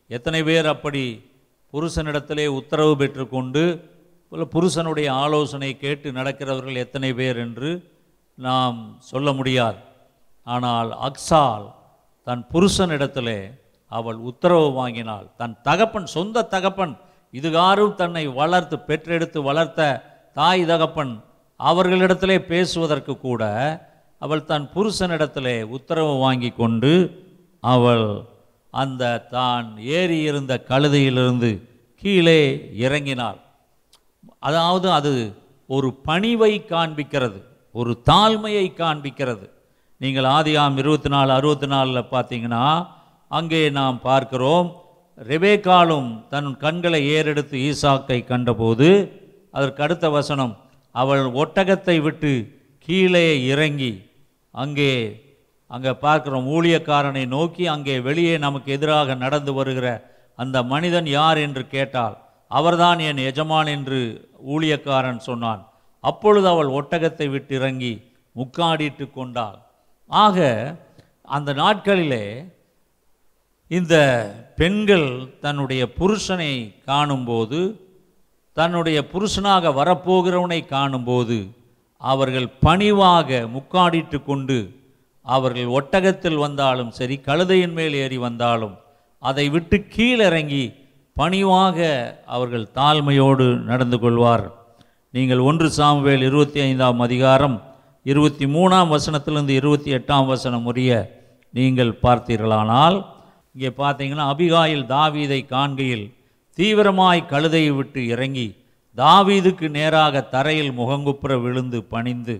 எத்தனை பேர் அப்படி புருஷனிடத்திலே உத்தரவு பெற்றுக்கொண்டு புருஷனுடைய ஆலோசனை கேட்டு நடக்கிறவர்கள் எத்தனை பேர் என்று நாம் சொல்ல முடியாது. ஆனால் அக்ஸால் தன் புருஷனிடத்தில் அவள் உத்தரவு வாங்கினாள். தன் தகப்பன் சொந்த தகப்பன் இதுகாரும் தன்னை வளர்த்து பெற்றெடுத்து வளர்த்த தாய் தகப்பன் அவர்களிடத்திலே பேசுவதற்கு கூட அவள் தன் புருஷனிடத்திலே உத்தரவு வாங்கி கொண்டு அவள் அந்த தான் ஏறி இருந்த கழுதையிலிருந்து கீழே இறங்கினாள். அதாவது அது ஒரு பணிவை காண்பிக்கிறது ஒரு தாழ்மையை காண்பிக்கிறது. நீங்கள் ஆதியாம் இருபத்தி நாலு அறுபத்தி நாலில் பார்த்தீங்கன்னா அங்கே நாம் பார்க்கிறோம் ரெபேக்காலும் தன் கண்களை ஏறெடுத்து ஈசாக்கை கண்டபோது அதற்கு அடுத்த வசனம் அவள் ஒட்டகத்தை விட்டு கீழே இறங்கி அங்கே அங்கே பார்க்கிறோம் ஊழியக்காரனை நோக்கி அங்கே வெளியே நமக்கு எதிராக நடந்து வருகிற அந்த மனிதன் யார் என்று கேட்டால் அவர்தான் என் எஜமான் என்று ஊழியக்காரன் சொன்னான். அப்பொழுது அவள் ஒட்டகத்தை விட்டு இறங்கி முக்காடிட்டு கொண்டாள். ஆக அந்த நாட்களிலே இந்த பெண்கள் தன்னுடைய புருஷனை காணும்போது தன்னுடைய புருஷனாக வரப்போகிறவனை காணும்போது அவர்கள் பணிவாக முக்காடிட்டு கொண்டு அவர்கள் ஒட்டகத்தில் வந்தாலும் சரி கழுதையின் மேல் ஏறி வந்தாலும் அதை விட்டு கீழிறங்கி பணிவாக அவர்கள் தாழ்மையோடு நடந்து கொள்வார். நீங்கள் ஒன்று சாமுவேல் இருபத்தி ஐந்தாம் அதிகாரம் இருபத்தி மூணாம் வசனத்திலிருந்து இருபத்தி எட்டாம் வசனம் உரிய நீங்கள் பார்த்தீர்களானால் இங்கே பார்த்தீங்கன்னா அபிகாயில் தாவீதை காண்கையில் தீவிரமாய் கழுதையை விட்டு இறங்கி தாவீதுக்கு நேராக தரையில் முகங்குப்புற விழுந்து பணிந்து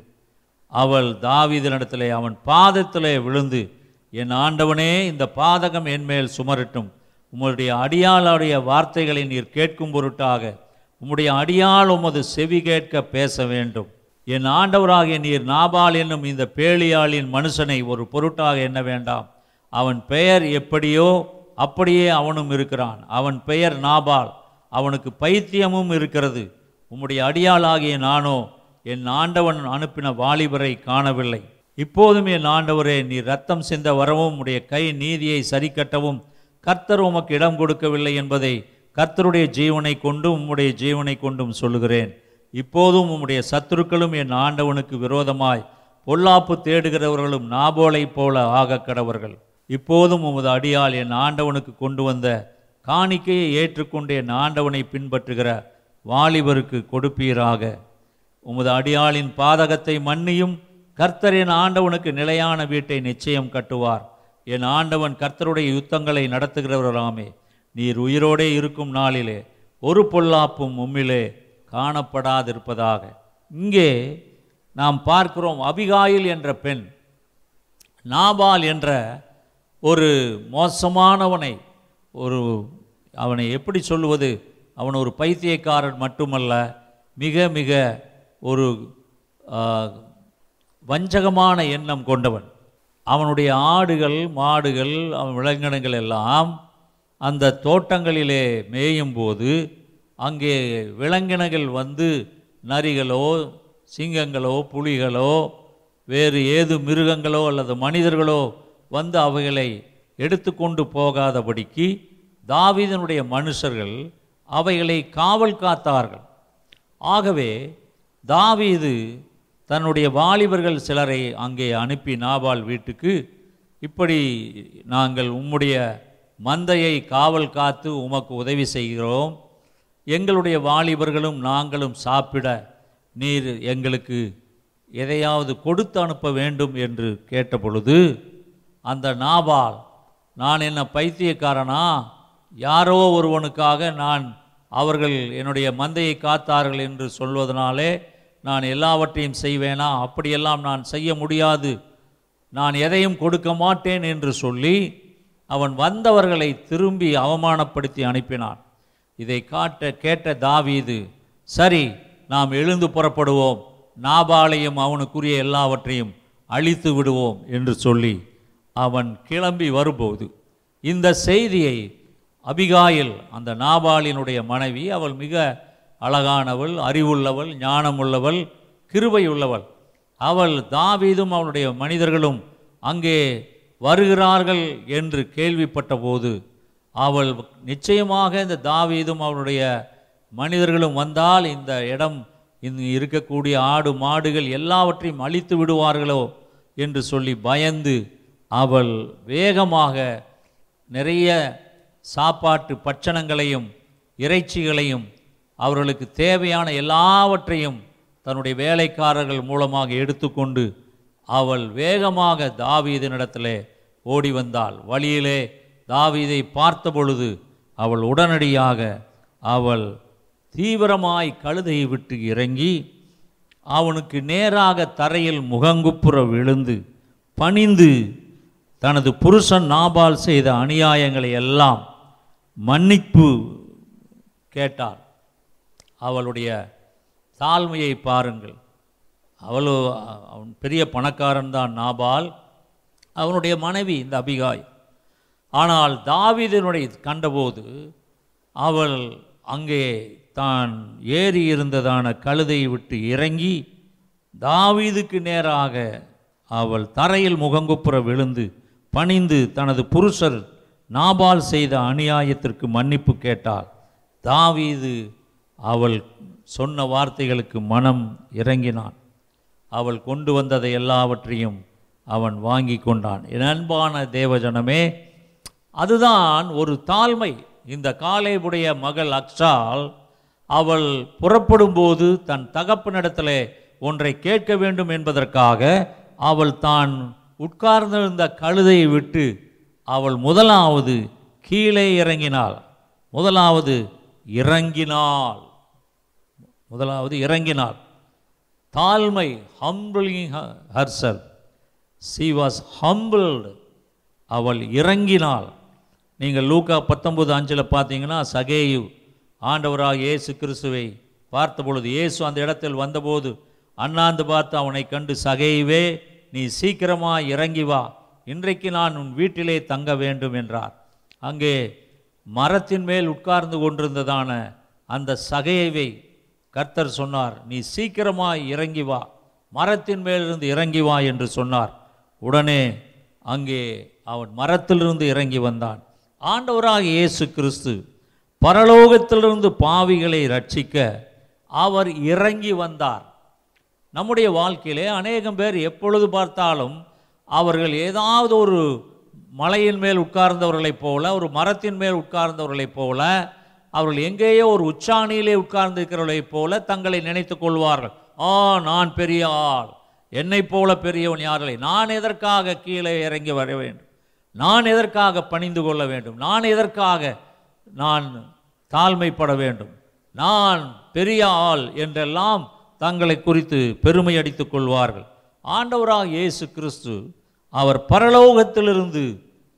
அவள் தாவீதனிடத்திலே அவன் பாதத்திலே விழுந்து என் ஆண்டவனே இந்த பாதகம் என் மேல் சுமரட்டும். உம்முடைய அடியாளுடைய வார்த்தைகளை நீர் கேட்கும் பொருட்டாக உம்முடைய அடியாள் உமது செவி கேட்க பேச வேண்டும். என் ஆண்டவராகிய நீர் நாபால் என்னும் இந்த பேலியாளின் மனுஷனை ஒரு பொருட்டாக எண்ண வேண்டாம். அவன் பெயர் எப்படியோ அப்படியே அவனும் இருக்கிறான். அவன் பெயர் நாபால். அவனுக்கு பைத்தியமும் இருக்கிறது. உம்முடைய அடியாளாகிய நானோ என் ஆண்டவன் அனுப்பின வாலிபரை காணவில்லை. இப்போதும் என் ஆண்டவரே நீ ரத்தம் சிந்த வரவும் உடைய கை நீதியை சரிக்கட்டவும் கர்த்தர் உமக்கு இடம் கொடுக்கவில்லை என்பதை கர்த்தருடைய ஜீவனை கொண்டும் உம்முடைய ஜீவனை கொண்டும் சொல்லுகிறேன். இப்போதும் உம்முடைய சத்துருக்களும் என் ஆண்டவனுக்கு விரோதமாய் பொல்லாப்பு தேடுகிறவர்களும் நாபோலைப் போல ஆக கடவர்கள். இப்போதும் உமது அடியால் என் ஆண்டவனுக்கு கொண்டு வந்த காணிக்கையை ஏற்றுக்கொண்டு என் ஆண்டவனை பின்பற்றுகிற வாலிபருக்கு கொடுப்பீராக. உமது அடியாளின் பாதகத்தை மன்னியும் கர்த்தர் என் ஆண்டவனுக்கு நிலையான வீட்டை நிச்சயம் கட்டுவார். என் ஆண்டவன் கர்த்தருடைய யுத்தங்களை நடத்துகிறவராமே நீர் உயிரோடே இருக்கும் நாளிலே ஒரு பொல்லாப்பும் உம்மிலே காணப்படாதிருப்பதாக. இங்கே நாம் பார்க்கிறோம் அபிகாயில் என்ற பெண் நாபால் என்ற ஒரு மோசமானவனை ஒரு அவனை எப்படி சொல்லுவது அவன் ஒரு பைத்தியக்காரன் மட்டுமல்ல மிக மிக ஒரு வஞ்சகமான எண்ணம் கொண்டவன். அவனுடைய ஆடுகள் மாடுகள் அவன் விலங்கினங்கள் எல்லாம் அந்த தோட்டங்களிலே மேயும் போது அங்கே விலங்கினங்கள் வந்து நரிகளோ சிங்கங்களோ புலிகளோ வேறு ஏது மிருகங்களோ அல்லது மனிதர்களோ வந்து அவைகளை எடுத்துக்கொண்டு போகாதபடிக்கு தாவீதனுடைய மனுஷர்கள் அவைகளை காவல் காத்தார்கள். ஆகவே தாவீது தன்னுடைய வாலிபர்கள் சிலரை அங்கே அனுப்பி நாபால் வீட்டுக்கு இப்படி நாங்கள் உம்முடைய மந்தையை காவல் காத்து உமக்கு உதவி செய்கிறோம். எங்களுடைய வாலிபர்களும் நாங்களும் சாப்பிட நீர் எங்களுக்கு எதையாவது கொடுத்து அனுப்ப வேண்டும் என்று கேட்டபொழுது அந்த நாபால் நான் என்ன பைத்தியக்காரனா? யாரோ ஒருவனுக்காக நான் அவர்கள் என்னுடைய மந்தையை காத்தார்கள் என்று சொல்வதனாலே நான் எல்லாவற்றையும் செய்வேனா? அப்படியெல்லாம் நான் செய்ய முடியாது. நான் எதையும் கொடுக்க மாட்டேன் என்று சொல்லி அவன் வந்தவர்களை திரும்பி அவமானப்படுத்தி அனுப்பினான். இதை காட்ட கேட்ட தாவீது சரி நாம் எழுந்து புறப்படுவோம். நாபாலையும் அவனுக்குரிய எல்லாவற்றையும் அழித்து விடுவோம் என்று சொல்லி அவன் கிளம்பி வரும்போது இந்த செய்தியை அபிகாயில் அந்த நாபாலினுடைய மனைவி அவள் மிக அழகானவள் அறிவுள்ளவள் ஞானமுள்ளவள் கிருபையுள்ளவள். அவள் தாவீதும் அவளுடைய மனிதர்களும் அங்கே வருகிறார்கள் என்று கேள்விப்பட்ட போது அவள் நிச்சயமாக இந்த தாவீதும் அவனுடைய மனிதர்களும் வந்தால் இந்த இடம் இங்கு இருக்கக்கூடிய ஆடு மாடுகள் எல்லாவற்றையும் அழித்து விடுவார்களோ என்று சொல்லி பயந்து அவள் வேகமாக நிறைய சாப்பாட்டு பட்சணங்களையும் இறைச்சிகளையும் அவர்களுக்கு தேவையான எல்லாவற்றையும் தன்னுடைய வேலைக்காரர்கள் மூலமாக எடுத்துக்கொண்டு அவள் வேகமாக தாவீதனிடத்திலே ஓடி வந்தாள். வழியிலே தாவீதை பார்த்த பொழுது அவள் உடனடியாக அவள் தீவிரமாய் கழுதையை விட்டு இறங்கி அவனுக்கு நேராக தரையில் முகங்குப்புற விழுந்து பணிந்து தனது புருஷன் நாபால் செய்த அநியாயங்களை எல்லாம் மன்னிப்பு கேட்டாள் அவளுடைய தாழ்மையை பாருங்கள். அவளோ அவன் பெரிய பணக்காரன் தான் நாபால். அவனுடைய மனைவி இந்த அபிகாய். ஆனால் தாவிதனுடைய கண்டபோது அவள் அங்கே தான் ஏறி இருந்ததான கழுதையை விட்டு இறங்கி தாவீதுக்கு நேராக அவள் தரையில் முகங்குப்புற விழுந்து பணிந்து தனது புருஷர் நாபால் செய்த அநியாயத்திற்கு மன்னிப்பு கேட்டாள். தாவீது அவள் சொன்ன வார்த்தைகளுக்கு மனம் இறங்கினான். அவள் கொண்டு வந்ததை எல்லாவற்றையும் அவன் வாங்கி கொண்டான். என் அன்பான தேவஜனமே அதுதான் ஒரு தாழ்மை. இந்த காலேபுடைய மகள் அக்ஷால் அவள் புறப்படும்போது தன் தகப்பனிடத்தில் ஒன்றை கேட்க வேண்டும் என்பதற்காக அவள் தான் உட்கார்ந்திருந்த கழுதையை விட்டு அவள் முதலாவது கீழே இறங்கினாள். முதலாவது இறங்கினாள். முதலாவது இறங்கினாள். தாழ்மை humbling herself she was humbled அவள் இறங்கினாள். நீங்கள் லூக்கா பத்தொம்பது அஞ்சில் பார்த்தீங்கன்னா சகேயு ஆண்டவராக இயேசு கிறிஸ்துவை பார்த்த பொழுது இயேசு அந்த இடத்தில் வந்தபோது அண்ணாந்து பார்த்து அவனை கண்டு சகைவே நீ சீக்கிரமாக இறங்கி வா. இன்றைக்கு நான் உன் வீட்டிலே தங்க வேண்டும் என்றார். அங்கே மரத்தின் மேல் உட்கார்ந்து கொண்டிருந்ததான அந்த சகையவை கர்த்தர் சொன்னார் நீ சீக்கிரமாய் இறங்கி வா. மரத்தின் மேலிருந்து இறங்கி வா என்று சொன்னார். உடனே அங்கே அவன் மரத்திலிருந்து இறங்கி வந்தான். ஆண்டவராக இயேசு கிறிஸ்து பரலோகத்திலிருந்து பாவிகளை ரட்சிக்க அவர் இறங்கி வந்தார். நம்முடைய வாழ்க்கையிலே அநேகம் பேர் எப்பொழுது பார்த்தாலும் அவர்கள் ஏதாவது ஒரு மலையின் மேல் உட்கார்ந்தவர்களைப் போல ஒரு மரத்தின் மேல் உட்கார்ந்தவர்களைப் போல அவர்கள் எங்கேயோ ஒரு உச்சாணியிலே உட்கார்ந்திருக்கிறவர்களைப் போல தங்களை நினைத்து கொள்வார்கள். ஆ நான் பெரிய ஆள். என்னைப் போல பெரியவன் யாரில்லை நான் எதற்காக கீழே இறங்கி வர வேண்டும்? நான் எதற்காக பணிந்து கொள்ள வேண்டும்? நான் எதற்காக நான் தாழ்மைப்பட வேண்டும்? நான் பெரிய ஆள் என்றெல்லாம் தங்களை குறித்து பெருமை அடித்துக் கொள்வார்கள். ஆண்டவராக இயேசு கிறிஸ்து அவர் பரலோகத்திலிருந்து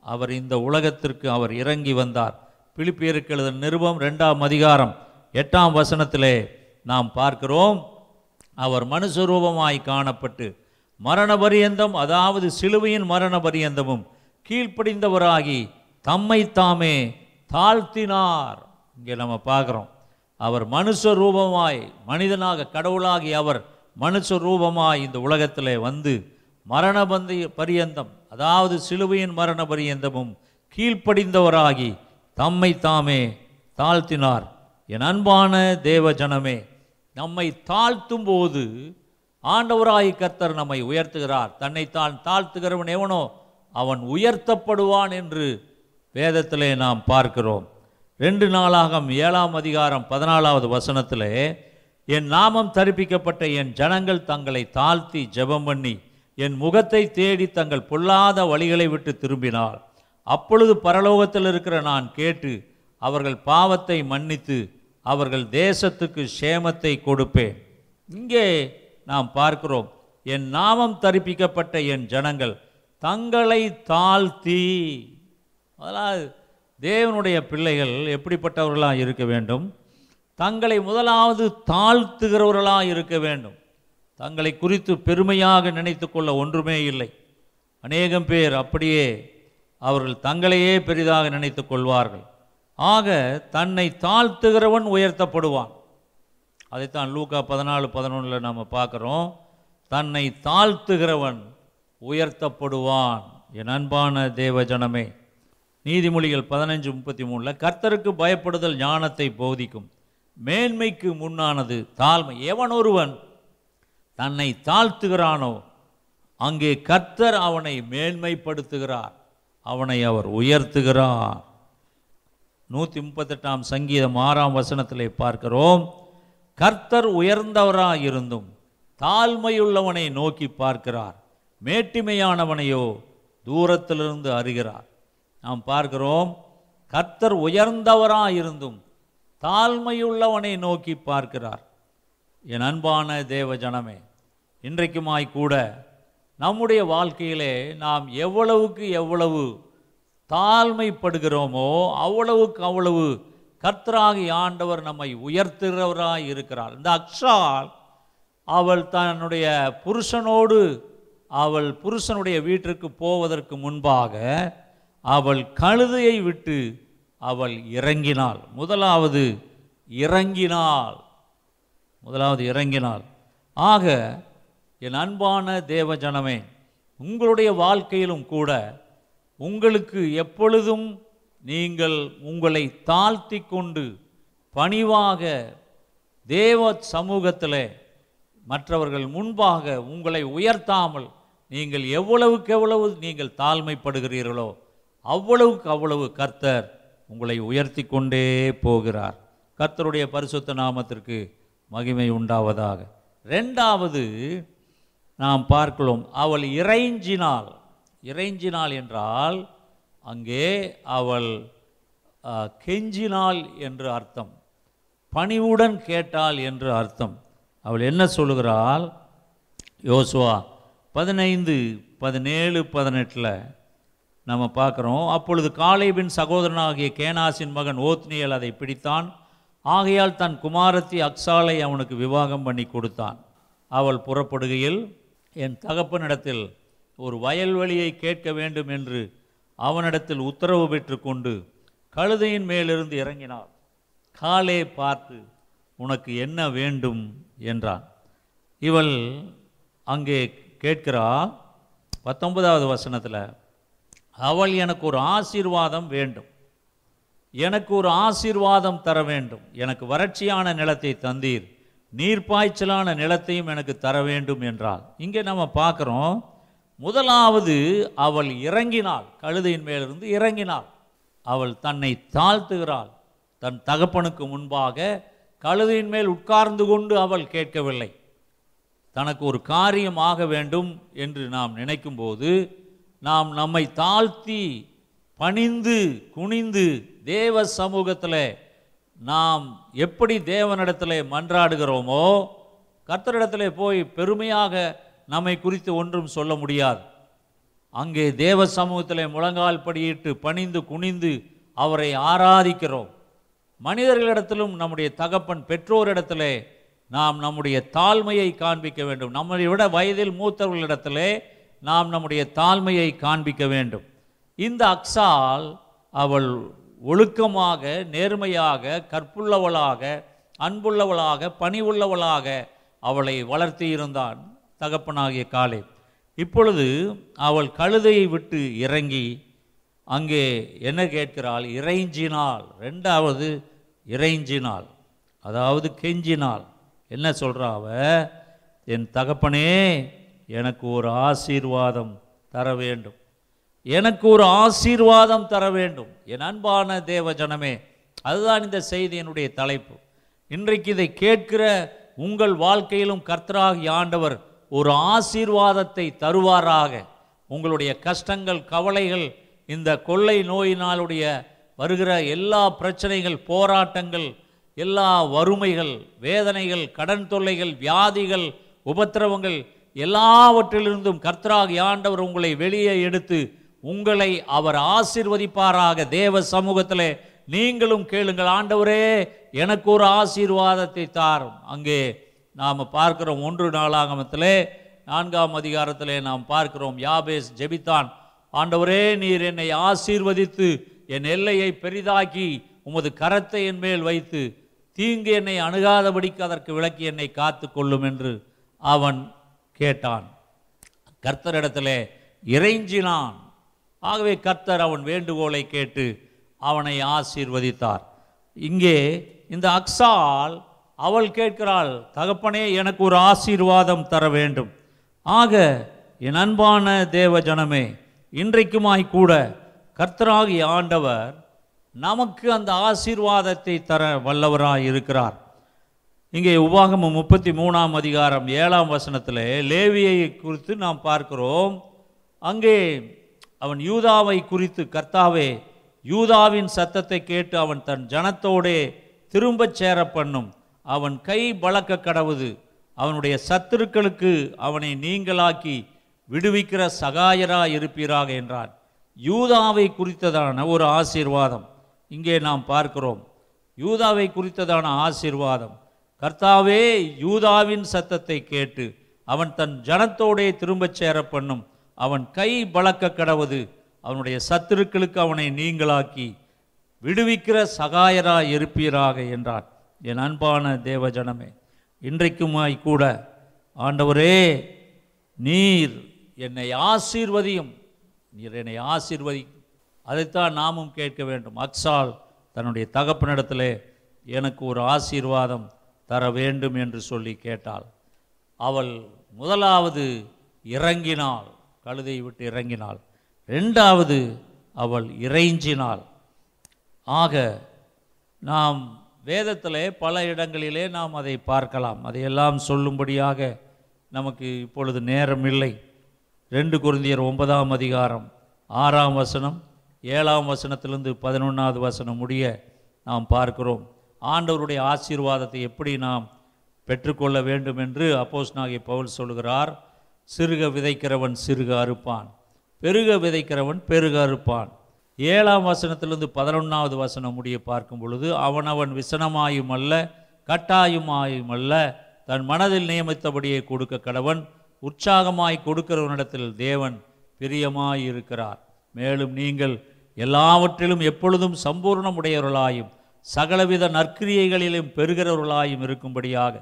அவர் இந்த உலகத்திற்கு அவர் இறங்கி வந்தார். பிலிப்பியருக்கு எழுதின நிருபம் ரெண்டாம் அதிகாரம் எட்டாம் வசனத்திலே நாம் பார்க்கிறோம். அவர் மனுஸ்வரூபமாய் காணப்பட்டு மரண பரியந்தம் அதாவது சிலுவையின் மரண பரியந்தமும் கீழ்ப்படிந்தவராகி தம்மை தாமே தாழ்த்தினார். இங்கே நம்ம பார்க்குறோம். அவர் மனுஷ ரூபமாய் மனிதனாக கடவுளாகி அவர் மனுஷ ரூபமாய் இந்த உலகத்திலே வந்து மரண பந்தி பரியந்தம் அதாவது சிலுவையின் மரண பரியந்தமும் கீழ்ப்படிந்தவராகி தம்மை தாமே தாழ்த்தினார். என் அன்பான தேவ ஜனமே நம்மை தாழ்த்தும் போது ஆண்டவராய் கர்த்தர் நம்மை உயர்த்துகிறார். தன்னைத்தான் தாழ்த்துகிறவன் எவனோ அவன் உயர்த்தப்படுவான் என்று வேதத்திலே நாம் பார்க்கிறோம். ரெண்டு நாளாகம் ஏழாம் அதிகாரம் பதினாலாவது வசனத்திலே என் நாமம் தரிப்பிக்கப்பட்ட என் ஜனங்கள் தங்களை தாழ்த்தி ஜெபம் பண்ணி என் முகத்தை தேடி தங்கள் பொல்லாத வழிகளை விட்டு திரும்பினார் அப்பொழுது பரலோகத்தில் இருக்கிற நான் கேட்டு அவர்கள் பாவத்தை மன்னித்து அவர்கள் தேசத்துக்கு சேமத்தை கொடுப்பேன். இங்கே நாம் பார்க்கிறோம் என் நாமம் தரிப்பிக்கப்பட்ட என் ஜனங்கள் தங்களை தாழ்த்தி. முதலாவது தேவனுடைய பிள்ளைகள் எப்படிப்பட்டவர்களாக இருக்க வேண்டும்? தங்களை முதலாவது தாழ்த்துகிறவர்களாக இருக்க வேண்டும். தங்களை குறித்து பெருமையாக நினைத்து கொள்ள ஒன்றுமே இல்லை. அநேகம் பேர் அப்படியே அவர்கள் தங்களையே பெரிதாக நினைத்து கொள்வார்கள். ஆக தன்னை தாழ்த்துகிறவன் உயர்த்தப்படுவான். அதைத்தான் லூக்கா பதினாலு பதினொன்றில் நம்ம பார்க்குறோம். தன்னை தாழ்த்துகிறவன் உயர்த்தப்படுவான். என் அன்பான தேவ ஜனமே நீதிமொழிகள் பதினஞ்சு முப்பத்தி மூணில் கர்த்தருக்கு பயப்படுதல் ஞானத்தை போதிக்கும். மேன்மைக்கு முன்னானது தாழ்மை. எவன் ஒருவன் தன்னை தாழ்த்துகிறானோ அங்கே கர்த்தர் அவனை மேன்மைப்படுத்துகிறார். அவனை அவர் உயர்த்துகிறார். நூற்றி முப்பத்தெட்டாம் சங்கீதம் ஆறாம் வசனத்தில் பார்க்கிறோம். கர்த்தர் உயர்ந்தவராக இருந்தும் தாழ்மையுள்ளவனை நோக்கி பார்க்கிறார். மேட்டிமையானவனையோ தூரத்திலிருந்து அறிகிறார். நாம் பார்க்கிறோம் கர்த்தர் உயர்ந்தவராக இருந்தும் தாழ்மையுள்ளவனை நோக்கி பார்க்கிறார். என் அன்பான தேவ ஜனமே இன்றைக்குமாய்க்கூட நம்முடைய வாழ்க்கையிலே நாம் எவ்வளவுக்கு எவ்வளவு தாழ்மைப்படுகிறோமோ அவ்வளவுக்கு அவ்வளவு கர்த்தராகி ஆண்டவர் நம்மை உயர்த்துகிறவராக இருக்கிறார். இந்த அக்ஷால் அவள் தன்னுடைய புருஷனோடு அவள் புருஷனுடைய வீட்டிற்கு போவதற்கு முன்பாக அவள் கழுதையை விட்டு அவள் இறங்கினாள். முதலாவது இறங்கினாள். முதலாவது இறங்கினாள். ஆக என் அன்பான தேவ ஜனமே உங்களுடைய வாழ்க்கையிலும் கூட உங்களுக்கு எப்பொழுதும் நீங்கள் உங்களை தாழ்த்தி கொண்டு பணிவாக தேவ சமூகத்தில் மற்றவர்கள் முன்பாக உங்களை உயர்த்தாமல் நீங்கள் எவ்வளவுக்கு எவ்வளவு நீங்கள் தாழ்மைப்படுகிறீர்களோ அவ்வளவுக்கு அவ்வளவு கர்த்தர் உங்களை உயர்த்தி கொண்டே போகிறார். கர்த்தருடைய பரிசுத்த நாமத்திற்கு மகிமை உண்டாவதாக. ரெண்டாவது நாம் பார்க்கிறோம் அவள் இறைஞ்சினாள். இறைஞ்சினாள் என்றால் அங்கே அவள் கெஞ்சினாள் என்று அர்த்தம். பணிவுடன் கேட்டாள் என்று அர்த்தம். அவள் என்ன சொல்லுகிறாள்? யோசுவா பதினைந்து பதினேழு பதினெட்டில் நம்ம பார்க்குறோம் அப்பொழுது காலேபின் சகோதரனாகிய கேனாசின் மகன் ஓத்னியல் அதை பிடித்தான். ஆகையால் தன் குமாரத்தி அக்ஸாலை அவனுக்கு விவாகம் பண்ணி கொடுத்தான். அவள் புறப்படுகையில் என் தகப்பனிடத்தில் ஒரு வயல்வெளியை கேட்க வேண்டும் என்று அவனிடத்தில் உத்தரவு பெற்றுக்கொண்டு கழுதையின் மேலிருந்து இறங்கினார். காலே பார்த்து உனக்கு என்ன வேண்டும்? என்றான். இவள் அங்கே கேட்கிறாள் பத்தொன்பதாவது வசனத்தில் அவள் எனக்கு ஒரு ஆசீர்வாதம் வேண்டும். எனக்கு ஒரு ஆசீர்வாதம் தர வேண்டும். எனக்கு வறட்சியான நிலத்தை தந்தீர். நீர்ப்பாய்ச்சலான நிலத்தையும் எனக்கு தர வேண்டும் என்றால் இங்கே நம்ம பார்க்குறோம் முதலாவது அவள் இறங்கினாள் கழுதையின் மேலிருந்து இறங்கினாள். அவள் தன்னை தாழ்த்துகிறாள். தன் தகப்பனுக்கு முன்பாக கழுதையின் மேல் உட்கார்ந்து கொண்டு அவள் கேட்கவில்லை. தனக்கு ஒரு காரியம் ஆக வேண்டும் என்று நாம் நினைக்கும்போது நாம் நம்மை தாழ்த்தி பணிந்து குனிந்து தேவ சமூகத்தில் நாம் எப்படி தேவனிடத்தில் மன்றாடுகிறோமோ கர்த்தரிடத்தில் போய் பெருமையாக நம்மை குறித்து ஒன்றும் சொல்ல முடியாது. அங்கே தேவ சமூகத்தில் முழங்கால் படியிட்டு பணிந்து குனிந்து அவரை ஆராதிக்கிறோம். மனிதர்களிடத்திலும் நம்முடைய தகப்பன் பெற்றோரிடத்திலே நாம் நம்முடைய தாழ்மையை காண்பிக்க வேண்டும். நம்மை விட வயதில் மூத்தவர்களிடத்திலே நாம் நம்முடைய தாழ்மையை காண்பிக்க வேண்டும். இந்த அக்ஸால் அவள் ஒழுக்கமாக நேர்மையாக கற்புள்ளவளாக அன்புள்ளவளாக பணிவுள்ளவளாக அவளை வளர்த்தி இருந்தான் தகப்பனாகிய காலே இப்பொழுது அவள் கழுதையை விட்டு இறங்கி அங்கே என்ன கேட்கிறாள்? இறைஞ்சினாள். ரெண்டாவது இறைஞ்சினாள். அதாவது கெஞ்சினாள். என்ன சொல்கிறாவ அவ? என் தகப்பனே எனக்கு ஒரு ஆசீர்வாதம் தர வேண்டும். எனக்கு ஒரு ஆசீர்வாதம் தர வேண்டும். என் அன்பான தேவ ஜனமே அதுதான் இந்த செய்தியினுடைய தலைப்பு. இன்றைக்கு இதை கேட்கிற உங்கள் வாழ்க்கையிலும் கர்த்தராகி ஆண்டவர் ஒரு ஆசீர்வாதத்தை தருவாராக. உங்களுடைய கஷ்டங்கள் கவலைகள் இந்த கொள்ளை நோயினாலுடைய வருகிற எல்லா பிரச்சனைகள் போராட்டங்கள் எல்லா வறுமைகள் வேதனைகள் கடன் தொல்லைகள் வியாதிகள் உபத்திரவங்கள் எல்லாவற்றிலிருந்தும் கர்த்தராகி ஆண்டவர் உங்களை வெளியே எடுத்து உங்களை அவர் ஆசீர்வதிப்பாராக தேவ சமூகத்திலே. நீங்களும் கேளுங்கள் ஆண்டவரே எனக்கு ஒரு ஆசீர்வாதத்தை தாரும். அங்கே நாம் பார்க்கிறோம் ஒன்று நாளாகமத்தில் நான்காம் அதிகாரத்திலே நாம் பார்க்கிறோம் யாபேஸ் ஜெபித்தான். ஆண்டவரே நீர் என்னை ஆசீர்வதித்து என் எல்லையை பெரிதாக்கி உமது கரத்தை என் மேல் வைத்து தீங்கு என்னை அணுகாதபடிக்கு அதற்கு விளக்கி என்னை காத்து கொள்ளும் என்று அவன் கேட்டான். கர்த்தரிடத்தில் இறைஞ்சினான். ஆகவே கர்த்தர் அவன் வேண்டுகோளை கேட்டு அவனை ஆசீர்வதித்தார். இங்கே இந்த அக்ஸால் அவள் கேட்கிறாள் தகப்பனே எனக்கு ஒரு ஆசீர்வாதம் தர வேண்டும். ஆக என் அன்பான தேவ ஜனமே இன்றைக்குமாய் கூட கர்த்தராகிய ஆண்டவர் நமக்கு அந்த ஆசீர்வாதத்தை தர வல்லவராக இருக்கிறார். இங்கே உபாகமம் முப்பத்தி மூணாம் அதிகாரம் ஏழாம் வசனத்தில் லேவியை குறித்து நாம் பார்க்கிறோம். அங்கே அவன் யூதாவை குறித்து கர்த்தாவே யூதாவின் சத்தத்தை கேட்டு அவன் தன் ஜனத்தோடே திரும்பச் சேர பண்ணும் அவன் கை பழக்க கடவுது. அவனுடைய சத்துருக்களுக்கு அவனை நீங்களாக்கி விடுவிக்கிற சகாயரா இருப்பீராக என்றான். யூதாவை குறித்ததான ஒரு ஆசீர்வாதம். இங்கே நாம் பார்க்கிறோம். யூதாவை குறித்ததான ஆசீர்வாதம். கர்த்தாவே யூதாவின் சத்தத்தை கேட்டு அவன் தன் ஜனத்தோடே திரும்பச் சேர பண்ணும் அவன் கை பழக்க கடவுது அவனுடைய சத்துருக்களுக்கு அவனை நீங்களாக்கி விடுவிக்கிற சகாயரா இருப்பீராக என்றான் என் அன்பான தேவ ஜனமே இன்றைக்குமாய் கூட ஆண்டவரே நீர் என்னை ஆசீர்வதியும் நீர் என்னை ஆசீர்வதி அதைத்தான் நாமும் கேட்க வேண்டும். அக்ஸால் தன்னுடைய தகப்பனிடத்திலே எனக்கு ஒரு ஆசீர்வாதம் தர வேண்டும் என்று சொல்லி கேட்டாள். அவள் முதலாவது இறங்கினாள். கழுதை விட்டு இறங்கினாள். ரெண்டாவது அவள் இறைஞ்சினாள். ஆக நாம் வேதத்திலே பல இடங்களிலே நாம் அதை பார்க்கலாம். அதையெல்லாம் சொல்லும்படியாக நமக்கு இப்பொழுது நேரம் இல்லை. ரெண்டு குருந்தியர் ஒன்பதாம் அதிகாரம் ஆறாம் வசனம் ஏழாம் வசனத்திலிருந்து பதினொன்றாவது வசனம் முடிய நாம் பார்க்கிறோம். ஆண்டவருடைய ஆசீர்வாதத்தை எப்படி நாம் பெற்றுக்கொள்ள வேண்டும் என்று அப்போஸ்தலனாகிய பவுல் சொல்கிறார் சிறுக விதைக்கிறவன் சிறுக அறுப்பான் பெருக விதைக்கிறவன் பெருக அறுப்பான். ஏழாம் வசனத்திலிருந்து பதினொன்றாவது வசனம் முடிய பார்க்கும் பொழுது அவனவன் விசனமாயும் அல்ல கட்டாயுமாயும் அல்ல தன் மனதில் நியமித்தபடியே கொடுக்க கடவன் உற்சாகமாய் கொடுக்கிறவனிடத்தில் தேவன் பிரியமாயிருக்கிறார். மேலும் நீங்கள் எல்லாவற்றிலும் எப்பொழுதும் சம்பூர்ணமுடையவர்களாயும் சகலவித நற்கிரியைகளிலும் பெறுகிறவர்களாயும் இருக்கும்படியாக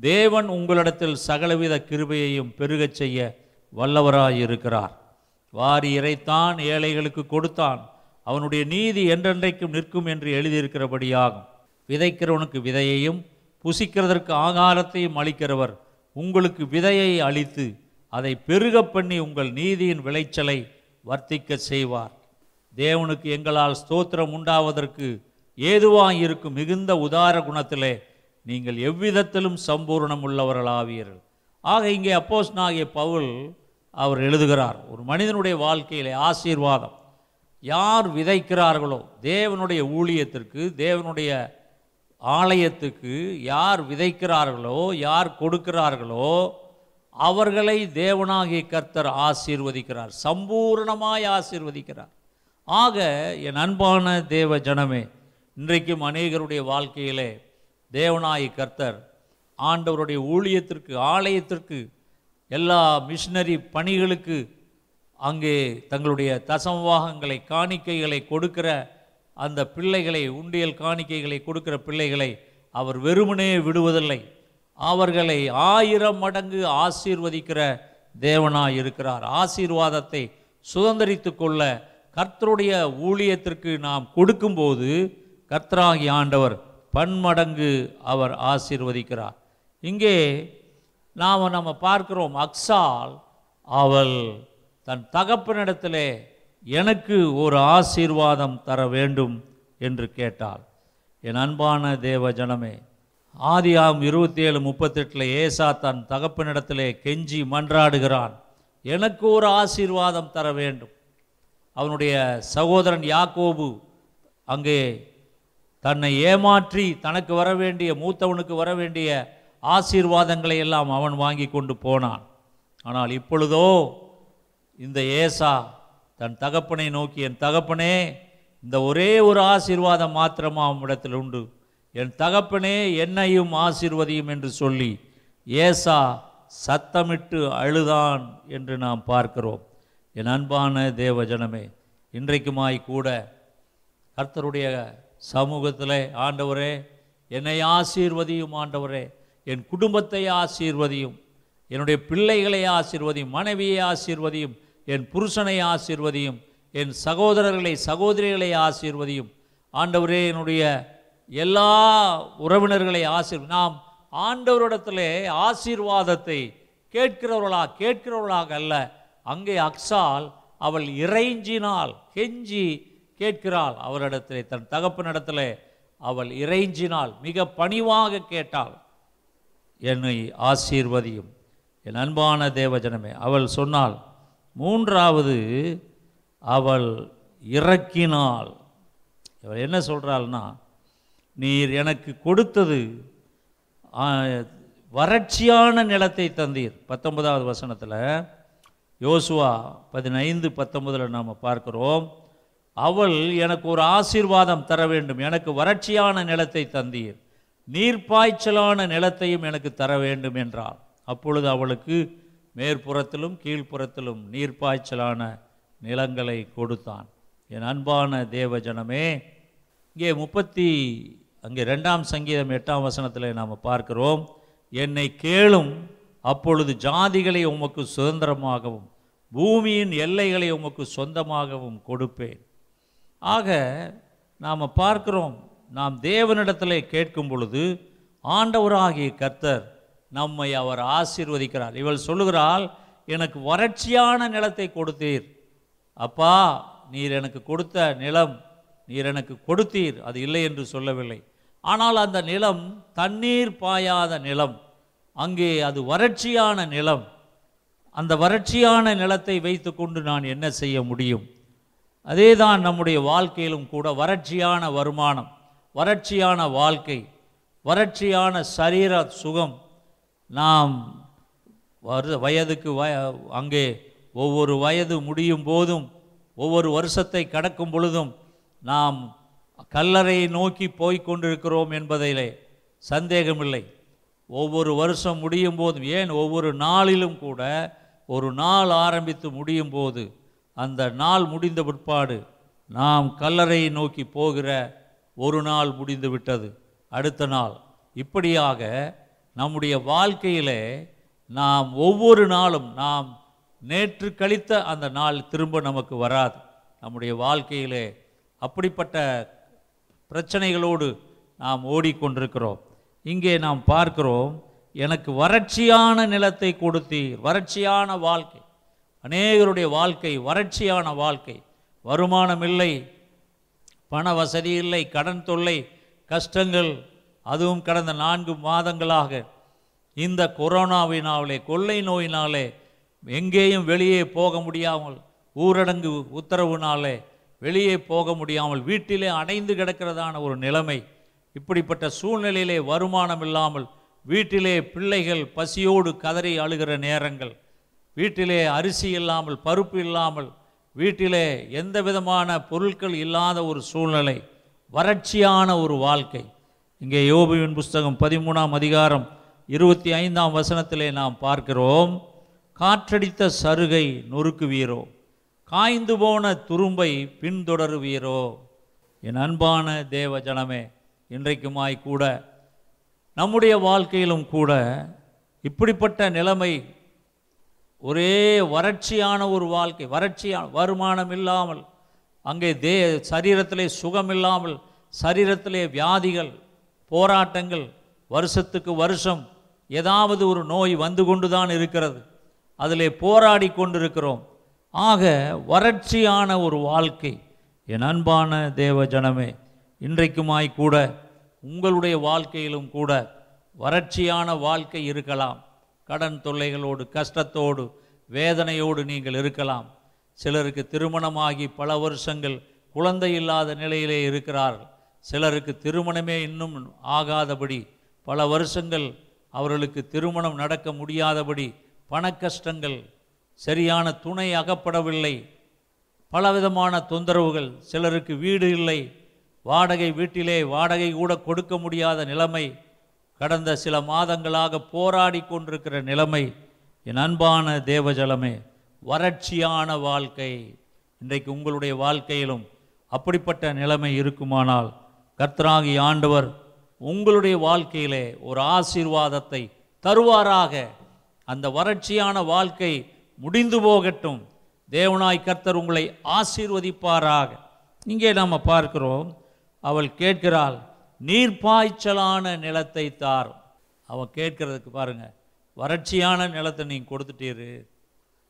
தேவன் உங்களிடத்தில் சகலவித கிருபையையும் பெருகச் செய்ய வல்லவராயிருக்கிறார். வாரி இறைத்தான் ஏழைகளுக்கு கொடுத்தான். அவனுடைய நீதி என்றென்றைக்கும் நிற்கும் என்று எழுதியிருக்கிறபடியாகும். விதைக்கிறவனுக்கு விதையையும் புசிக்கிறதற்கு ஆகாரத்தையும் அளிக்கிறவர் உங்களுக்கு விதையை அளித்து அதை பெருகப் பண்ணி உங்கள் நீதியின் விளைச்சலை வர்த்திக்க செய்வார். தேவனுக்கு எங்களால் ஸ்தோத்திரம் உண்டாவதற்கு ஏதுவாக இருக்கும் மிகுந்த உதார குணத்திலே நீங்கள் எவ்விதத்திலும் சம்பூர்ணம் உள்ளவர்களாவீர்கள் ஆக இங்கே அப்போஸ் நாகிய பவுல் அவர் எழுதுகிறார் ஒரு மனிதனுடைய வாழ்க்கையிலே ஆசீர்வாதம். யார் விதைக்கிறார்களோ தேவனுடைய ஊழியத்திற்கு தேவனுடைய ஆலயத்துக்கு யார் விதைக்கிறார்களோ யார் கொடுக்கிறார்களோ அவர்களை தேவனாகிய கர்த்தர் ஆசீர்வதிக்கிறார் சம்பூர்ணமாய் ஆசீர்வதிக்கிறார். ஆக என் அன்பான தேவ ஜனமே இன்றைக்கும் அநேகருடைய வாழ்க்கையிலே தேவனாய் கர்த்தர் ஆண்டவருடைய ஊழியத்திற்கு ஆலயத்திற்கு எல்லா மிஷினரி பணிகளுக்கு அங்கே தங்களுடைய தசமவாகங்களை காணிக்கைகளை கொடுக்கிற அந்த பிள்ளைகளை உண்டியல் காணிக்கைகளை கொடுக்கிற பிள்ளைகளை அவர் வெறுமனே விடுவதில்லை. அவர்களை ஆயிரம் மடங்கு ஆசீர்வதிக்கிற தேவனாய் இருக்கிறார். ஆசீர்வாதத்தை சுதந்திரித்து கொள்ள கர்த்தருடைய ஊழியத்திற்கு நாம் கொடுக்கும்போது கர்த்தராகி ஆண்டவர் பன்மடங்கு அவர் ஆசீர்வதிக்கிறார். இங்கே நாம் நம்ம பார்க்கிறோம் அக்ஸால் அவள் தன் தகப்பனிடத்தில் எனக்கு ஒரு ஆசீர்வாதம் தர வேண்டும் என்று கேட்டாள். என் அன்பான தேவ ஜனமே ஆதியாம் இருபத்தி ஏழு முப்பத்தெட்டில் ஏசா தன் தகப்பனிடத்திலே கெஞ்சி மன்றாடுகிறான். எனக்கு ஒரு ஆசீர்வாதம் தர வேண்டும். அவனுடைய சகோதரன் யாக்கோபு அங்கே தன்னை ஏமாற்றி தனக்கு வர வேண்டிய மூத்தவனுக்கு வர வேண்டிய ஆசீர்வாதங்களை எல்லாம் அவன் வாங்கி கொண்டு போனான். ஆனால் இப்பொழுதோ இந்த ஏசா தன் தகப்பனை நோக்கி என் தகப்பனே இந்த ஒரே ஒரு ஆசீர்வாதம் மாத்திரமா அவனிடத்தில் உண்டு. என் தகப்பனே என்னையும் ஆசீர்வதியும் என்று சொல்லி ஏசா சத்தமிட்டு அழுதான் என்று நாம் பார்க்கிறோம். என் அன்பான தேவ ஜனமே இன்றைக்குமாய் கூட கர்த்தருடைய சமூகத்தில் ஆண்டவரே என்னை ஆசீர்வதியும் ஆண்டவரே. என் குடும்பத்தை ஆசீர்வதியும் என்னுடைய பிள்ளைகளை ஆசீர்வதியும் மனைவியை ஆசீர்வதியும் என் புருஷனை ஆசீர்வதியும் என் சகோதரர்களை சகோதரிகளை ஆசீர்வதியும். ஆண்டவரே என்னுடைய எல்லா உறவினர்களை ஆசீர் நாம் ஆண்டவரிடத்திலே ஆசீர்வாதத்தை கேட்கிறவர்களா கேட்கிறவர்களாக அல்ல. அங்கே அக்ஸால் அவள் இறைஞ்சினால் கெஞ்சி கேட்கிறாள் அவரிடத்திலே தன் தகப்பனிடத்தில். அவள் இறைஞ்சினாள் மிக பணிவாக கேட்டாள். என்னை ஆசீர்வதியும். என் அன்பான தேவஜனமே அவள் சொன்னாள் மூன்றாவது அவள் இறக்கினாள். அவள் என்ன சொல்கிறாள்னா நீர் எனக்கு கொடுத்தது வறட்சியான நிலத்தை தந்தீர். பத்தொன்பதாவது வசனத்தில் யோசுவா பதினைந்து பத்தொன்பதில் நாம் பார்க்குறோம். அவள் எனக்கு ஒரு ஆசீர்வாதம் தர வேண்டும். எனக்கு வறட்சியான நிலத்தை தந்தீர். நீர்ப்பாய்ச்சலான நிலத்தையும் எனக்கு தர வேண்டும் என்றாள். அப்பொழுது அவளுக்கு மேற்புறத்திலும் கீழ்ப்புறத்திலும் நீர்ப்பாய்ச்சலான நிலங்களை கொடுத்தான். என் அன்பான தேவஜனமே இங்கே முப்பத்தி அங்கே ரெண்டாம் சங்கீதம் எட்டாம் வசனத்தில் நாம் பார்க்கிறோம். என்னை கேளும் அப்பொழுது ஜாதிகளை உமக்கு சுதந்திரமாகவும் பூமியின் எல்லைகளை உமக்கு சொந்தமாகவும் கொடுப்பேன். ஆக நாம் பார்க்கிறோம் நாம் தேவனிடத்திலே கேட்கும் பொழுது ஆண்டவராகிய கர்த்தர் நம்மை அவர் ஆசீர்வதிக்கிறார். இவள் சொல்லுகிறாள் எனக்கு வறட்சியான நிலத்தை கொடுத்தீர். அப்பா நீர் எனக்கு கொடுத்த நிலம் நீர் எனக்கு கொடுத்தீர். அது இல்லை என்று சொல்லவில்லை. ஆனால் அந்த நிலம் தண்ணீர் பாயாத நிலம். அங்கே அது வறட்சியான நிலம். அந்த வறட்சியான நிலத்தை வைத்துக்கொண்டு நான் என்ன செய்ய முடியும்? அதே தான் நம்முடைய வாழ்க்கையிலும் கூட வறட்சியான வருமானம் வறட்சியான வாழ்க்கை வறட்சியான சரீர சுகம் நாம் வரு வயதுக்கு வய அங்கே ஒவ்வொரு வயது முடியும் போதும் ஒவ்வொரு வருஷத்தை கடக்கும் பொழுதும் நாம் கல்லறையை நோக்கி போய்க் கொண்டிருக்கிறோம் என்பதிலே சந்தேகமில்லை. ஒவ்வொரு வருஷம் முடியும் போதும் ஏன் ஒவ்வொரு நாளிலும் கூட ஒரு நாள் ஆரம்பித்து முடியும் போது அந்த நாள் முடிந்த பிற்பாடு நாம் கல்லறையை நோக்கி போகிற ஒரு நாள் முடிந்து விட்டது. அடுத்த நாள். இப்படியாக நம்முடைய வாழ்க்கையிலே நாம் ஒவ்வொரு நாளும் நாம் நேற்று கழித்த அந்த நாள் திரும்ப நமக்கு வராது. நம்முடைய வாழ்க்கையிலே அப்படிப்பட்ட பிரச்சனைகளோடு நாம் ஓடிக்கொண்டிருக்கிறோம். இங்கே நாம் பார்க்கிறோம் எனக்கு வறட்சியான நிலத்தை கொடுத்தீர் வறட்சியான வாழ்க்கை. அநேகருடைய வாழ்க்கை வறட்சியான வாழ்க்கை. வருமானம் இல்லை பண வசதி இல்லை கடன் தொல்லை கஷ்டங்கள் அதுவும் கடந்த நான்கு மாதங்களாக. இந்த கொரோனாவினாலே கொள்ளை நோயினாலே எங்கேயும் வெளியே போக முடியாமல் ஊரடங்கு உத்தரவுனாலே வெளியே போக முடியாமல் வீட்டிலே அடைந்து கிடக்கிறதான ஒரு நிலைமை. இப்படிப்பட்ட சூழ்நிலையிலே வருமானம் இல்லாமல் வீட்டிலே பிள்ளைகள் பசியோடு கதறி அழுகிற நேரங்கள். வீட்டிலே அரிசி இல்லாமல் பருப்பு இல்லாமல் வீட்டிலே எந்த விதமான பொருட்கள் இல்லாத ஒரு சூழ்நிலை வறட்சியான ஒரு வாழ்க்கை. இங்கே யோபுவின் புஸ்தகம் பதிமூணாம் அதிகாரம் இருபத்தி ஐந்தாம் வசனத்திலே நாம் பார்க்கிறோம் காற்றடித்த சருகை நொறுக்குவீரோ காய்ந்து போன துரும்பை பின்தொடருவீரோ. என் அன்பான தேவ ஜனமே இன்றைக்குமாய் கூட நம்முடைய வாழ்க்கையிலும் கூட இப்படிப்பட்ட நிலைமை ஒரே வறட்சியான ஒரு வாழ்க்கை வறட்சியான வருமானம் இல்லாமல் அங்கே தே சரீரத்திலே சுகம் இல்லாமல் சரீரத்திலே வியாதிகள் போராட்டங்கள் வருஷத்துக்கு வருஷம் ஏதாவது ஒரு நோய் வந்து கொண்டு தான் இருக்கிறது. அதிலே போராடி கொண்டிருக்கிறோம். ஆக வறட்சியான ஒரு வாழ்க்கை என் அன்பான தேவ ஜனமே இன்றைக்குமாய் கூட உங்களுடைய வாழ்க்கையிலும் கூட வறட்சியான வாழ்க்கை இருக்கலாம். கடன் தொல்லைகளோடு கஷ்டத்தோடு வேதனையோடு நீங்கள் இருக்கலாம். சிலருக்கு திருமணமாகி பல வருஷங்கள் குழந்தை இல்லாத நிலையிலே இருக்கிறார்கள். சிலருக்கு திருமணமே இன்னும் ஆகாதபடி பல வருஷங்கள் அவர்களுக்கு திருமணம் நடக்க முடியாதபடி பணக்கஷ்டங்கள் சரியான துணை அகப்படவில்லை. பலவிதமான தொந்தரவுகள் சிலருக்கு வீடு இல்லை. வாடகை வீட்டிலே வாடகை கூட கொடுக்க முடியாத நிலைமை கடந்த சில மாதங்களாக போராடி கொண்டிருக்கிற நிலைமை என் அன்பான தேவஜலமே வறட்சியான வாழ்க்கை. இன்றைக்கு உங்களுடைய வாழ்க்கையிலும் அப்படிப்பட்ட நிலைமை இருக்குமானால் கர்த்தராகி ஆண்டவர் உங்களுடைய வாழ்க்கையிலே ஒரு ஆசீர்வாதத்தை தருவாராக. அந்த வறட்சியான வாழ்க்கை முடிந்து போகட்டும். தேவனாய் கர்த்தர் உங்களை ஆசீர்வதிப்பாராக. இங்கே நாம் பார்க்கிறோம். அவள் கேட்கிறாள் நீர்ப்பாய்ச்சலான நிலத்தை தார் அவன் கேட்கறதுக்கு பாருங்கள் வறட்சியான நிலத்தை நீங்கள் கொடுத்துட்டீரு.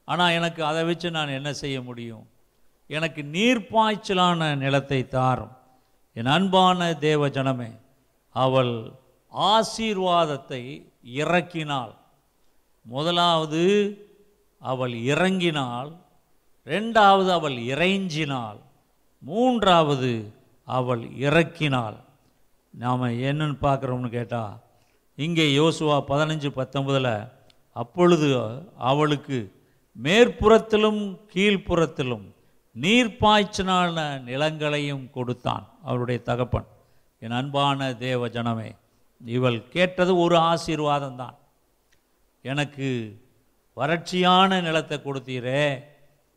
ஆனால் எனக்கு அதை வச்சு நான் என்ன செய்ய முடியும்? எனக்கு நீர்ப்பாய்ச்சலான நிலத்தை தாரும். என் அன்பான தேவ ஜனமே அவள் ஆசீர்வாதத்தை இறக்கினாள். முதலாவது அவள் இறங்கினாள் ரெண்டாவது அவள் இறைஞ்சினாள் மூன்றாவது அவள் இறக்கினாள் நாம் என்னன்னு பார்க்குறோம்னு கேட்டால் இங்கே யோசுவா பதினஞ்சு பத்தொன்பதில் அப்பொழுது அவளுக்கு மேற்புறத்திலும் கீழ்ப்புறத்திலும் நீர்ப்பாய்ச்சலான நிலங்களையும் கொடுத்தான் அவருடைய தகப்பன். என் அன்பான தேவ ஜனமே இவள் கேட்டது ஒரு ஆசீர்வாதம் தான். எனக்கு வறட்சியான நிலத்தை கொடுத்தீரே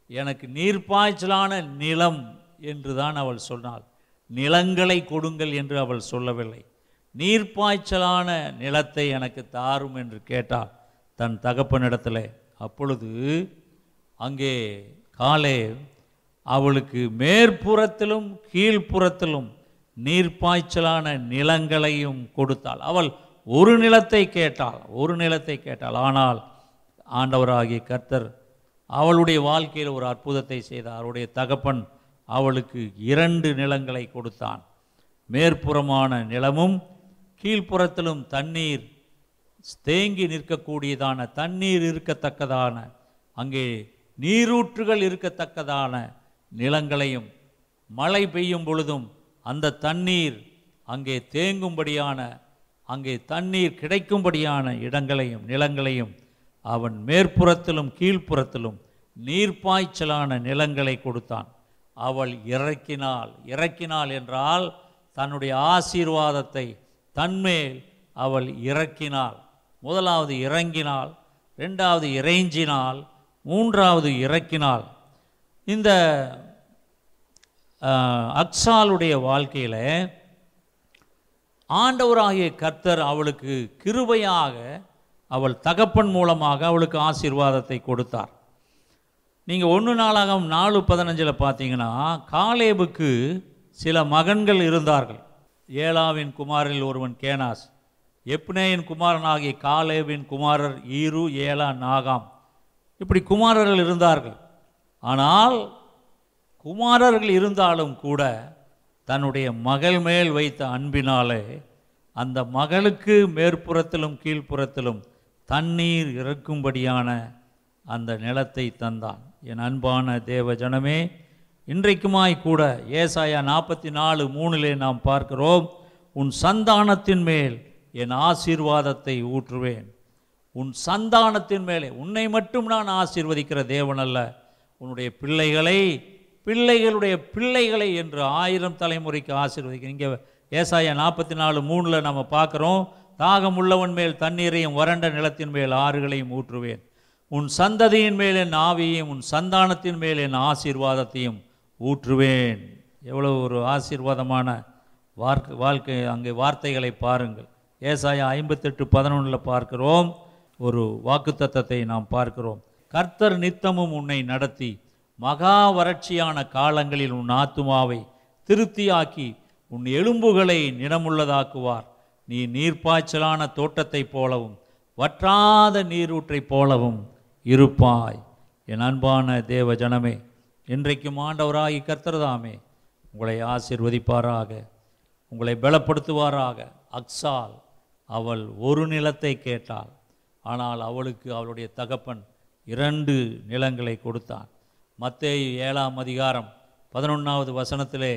எனக்கு நீர்ப்பாய்ச்சலான நிலம் என்று தான் அவள் சொன்னாள். நிலங்களை கொடுங்கள் என்று அவள் சொல்லவில்லை. நீர்ப்பாய்ச்சலான நிலத்தை எனக்கு தாரும் என்று கேட்டாள். தன் தகப்பனிடத்தில் அப்பொழுது அங்கே காலே அவளுக்கு மேற்புறத்திலும் கீழ்ப்புறத்திலும் நீர்ப்பாய்ச்சலான நிலங்களையும் கொடுத்தாள். அவள் ஒரு நிலத்தை கேட்டாள் ஒரு நிலத்தை கேட்டாள். ஆனால் ஆண்டவராகிய கர்த்தர் அவளுடைய வாழ்க்கையில் ஒரு அற்புதத்தை செய்தார். அவருடைய தகப்பன் அவளுக்கு இரண்டு நிலங்களை கொடுத்தான். மேற்புறமான நிலமும் கீழ்ப்புறத்திலும் தண்ணீர் தேங்கி நிற்கக்கூடியதான தண்ணீர் இருக்கத்தக்கதான அங்கே நீரூற்றுகள் இருக்கத்தக்கதான நிலங்களையும் மழை பெய்யும் பொழுதும் அந்த தண்ணீர் அங்கே தேங்கும்படியான அங்கே தண்ணீர் கிடைக்கும்படியான இடங்களையும் நிலங்களையும் அவன் மேற்புறத்திலும் கீழ்ப்புறத்திலும் நீர்ப்பாய்ச்சலான நிலங்களை கொடுத்தான். அவள் இறக்கினாள். இறக்கினாள் என்றால் தன்னுடைய ஆசீர்வாதத்தை தன்மேல் அவள் இறக்கினாள். முதலாவது இறங்கினாள் ரெண்டாவது இறைஞ்சினால் மூன்றாவது இறக்கினாள். இந்த அக்ஸாலுடைய வாழ்க்கையில் ஆண்டவராகிய கர்த்தர் அவளுக்கு கிருபையாக அவள் தகப்பன் மூலமாக அவளுக்கு ஆசீர்வாதத்தை கொடுத்தார். நீங்கள் ஒன்று நாளாகவும் நாலு பதினஞ்சில் பார்த்தீங்கன்னா காலேபுக்கு சில மகன்கள் இருந்தார்கள். ஏலாவின் குமாரில் ஒருவன் கேனாஸ். எப்னேயின் குமாரனாகிய காலேபின் குமாரர் ஈரு ஏலா நாகாம். இப்படி குமாரர்கள் இருந்தார்கள். ஆனால் குமாரர்கள் இருந்தாலும் கூட தன்னுடைய மகள் மேல் வைத்த அன்பினாலே அந்த மகளுக்கு மேற்புறத்திலும் கீழ்ப்புறத்திலும் தண்ணீர் இறக்கும்படியான அந்த நிலத்தை தந்தான். என் அன்பான தேவ ஜனமே இன்றைக்குமாய் கூட ஏசாயா நாற்பத்தி நாலு மூணிலே நாம் பார்க்கிறோம் உன் சந்தானத்தின் மேல் என் ஆசீர்வாதத்தை ஊற்றுவேன். உன் சந்தானத்தின் மேலே உன்னை மட்டும் நான் ஆசீர்வதிக்கிற தேவன் அல்ல உன்னுடைய பிள்ளைகளை பிள்ளைகளுடைய பிள்ளைகளை என்று ஆயிரம் தலைமுறைக்கு ஆசீர்வதிக்கிறேன். இங்கே ஏசாயா நாற்பத்தி நாலு மூணில் நம்ம பார்க்குறோம் தாகம் உள்ளவன் மேல் தண்ணீரையும் வறண்ட நிலத்தின் மேல் ஆறுகளையும் ஊற்றுவேன். உன் சந்ததியின் மேல் என் ஆவியையும் உன் சந்தானத்தின் மேல் என் ஆசீர்வாதத்தையும் ஊற்றுவேன். எவ்வளவு ஒரு ஆசீர்வாதமான வார்த்தை வாழ்க்கை அங்கே வார்த்தைகளை பாருங்கள். ஏசாயா ஐம்பத்தெட்டு பதினொன்றில் பார்க்கிறோம். ஒரு வாக்குத்தத்தத்தை நாம் பார்க்கிறோம். கர்த்தர் நித்தமும் உன்னை நடத்தி மகா வறட்சியான காலங்களில் உன் ஆத்துமாவை திருப்தியாக்கி உன் எலும்புகளை நிறமுள்ளதாக்குவார். நீ நீர்ப்பாய்ச்சலான தோட்டத்தைப் போலவும் வற்றாத நீரூற்றைப் போலவும் இருப்பாய். என் அன்பான தேவ ஜனமே இன்றைக்கும் ஆண்டவராகி கர்த்தர்தாமே உங்களை ஆசீர்வதிப்பாராக உங்களை பலப்படுத்துவாராக. அக்ஸால் அவள் ஒரு நிலத்தை கேட்டாள். ஆனால் அவளுக்கு அவளுடைய தகப்பன் இரண்டு நிலங்களை கொடுத்தான். மத்தேயு ஏழாம் அதிகாரம் பதினொன்றாவது வசனத்திலே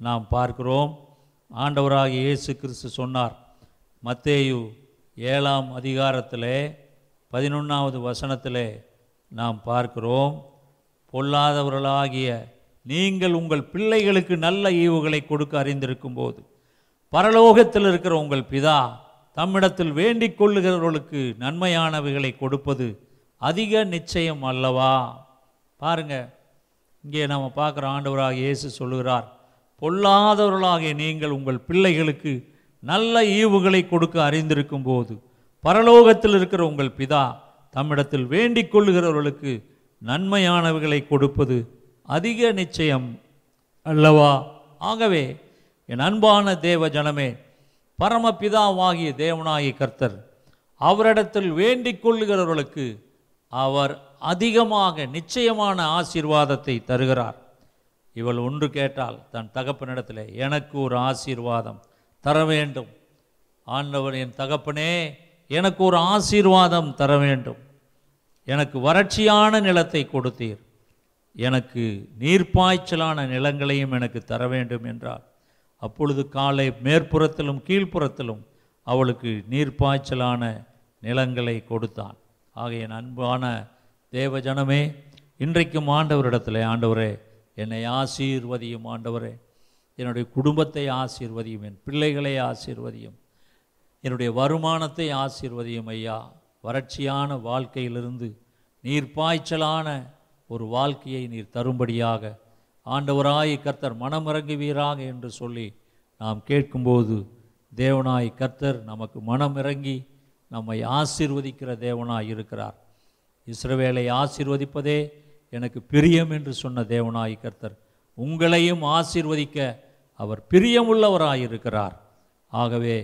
நாம் பார்க்கிறோம். ஆண்டவராகி இயேசு கிறிஸ்து சொன்னார் மத்தேயு ஏழாம் அதிகாரத்திலே பதினொன்றாவது வசனத்திலே நாம் பார்க்கிறோம் பொல்லாதவர்களாகிய நீங்கள் உங்கள் பிள்ளைகளுக்கு நல்ல ஈவுகளை கொடுக்க அறிந்திருக்கும் போது பரலோகத்தில் இருக்கிற உங்கள் பிதா தம்மிடத்தில் வேண்டிக் கொள்ளுகிறவர்களுக்கு நன்மையானவைகளை கொடுப்பது அதிக நிச்சயம் அல்லவா? பாருங்க இங்கே நம்ம பார்க்குற ஆண்டவராக இயேசு சொல்லுகிறார் பொல்லாதவர்களாகிய நீங்கள் உங்கள் பிள்ளைகளுக்கு நல்ல ஈவுகளை கொடுக்க அறிந்திருக்கும் போது பரலோகத்தில் இருக்கிற உங்கள் பிதா தம்மிடத்தில் வேண்டிக் கொள்ளுகிறவர்களுக்கு நன்மையானவைகளை கொடுப்பது அதிக நிச்சயம் அல்லவா? ஆகவே என் அன்பான தேவ ஜனமே பரமபிதாவாகிய தேவனாகிய கர்த்தர் அவரிடத்தில் வேண்டிக் கொள்ளுகிறவர்களுக்கு அவர் அதிகமாக நிச்சயமான ஆசீர்வாதத்தை தருகிறார். இவள் ஒன்று கேட்டால் தன் தகப்பனிடத்தில் எனக்கு ஒரு ஆசீர்வாதம் தர வேண்டும். ஆண்டவர் என் தகப்பனே எனக்கு ஒரு ஆசீர்வாதம் தர வேண்டும். எனக்கு வறட்சியான நிலத்தை கொடுத்தீர். எனக்கு நீர்ப்பாய்ச்சலான நிலங்களையும் எனக்கு தர வேண்டும் என்றார். அப்பொழுது காலை மேற்புறத்திலும் கீழ்ப்புறத்திலும் அவளுக்கு நீர்ப்பாய்ச்சலான நிலங்களை கொடுத்தான். ஆகைய அன்பான தேவ ஜனமே இன்றைக்கும் ஆண்டவரிடத்தில் ஆண்டவரே என்னை ஆசீர்வதியும் ஆண்டவரே. என்னுடைய குடும்பத்தை ஆசீர்வதியும் என் பிள்ளைகளை ஆசீர்வதியும். என்னுடைய வருமானத்தை ஆசீர்வதியும் ஐயா. வறட்சியான வாழ்க்கையிலிருந்து நீர் பாய்ச்சலான ஒரு வாழ்க்கையை நீர் தரும்படியாக ஆண்டவராய் கர்த்தர் மனமிறங்குவீராக என்று சொல்லி நாம் கேட்கும்போது தேவனாய் கர்த்தர் நமக்கு மனமிறங்கி நம்மை ஆசீர்வதிக்கிற தேவனாய் இருக்கிறார். இஸ்ரவேலை ஆசீர்வதிப்பதே எனக்கு பிரியம் என்று சொன்ன தேவனாய் கர்த்தர் உங்களையும் ஆசீர்வதிக்க அவர் பிரியமுள்ளவராயிருக்கிறார். ஆகவே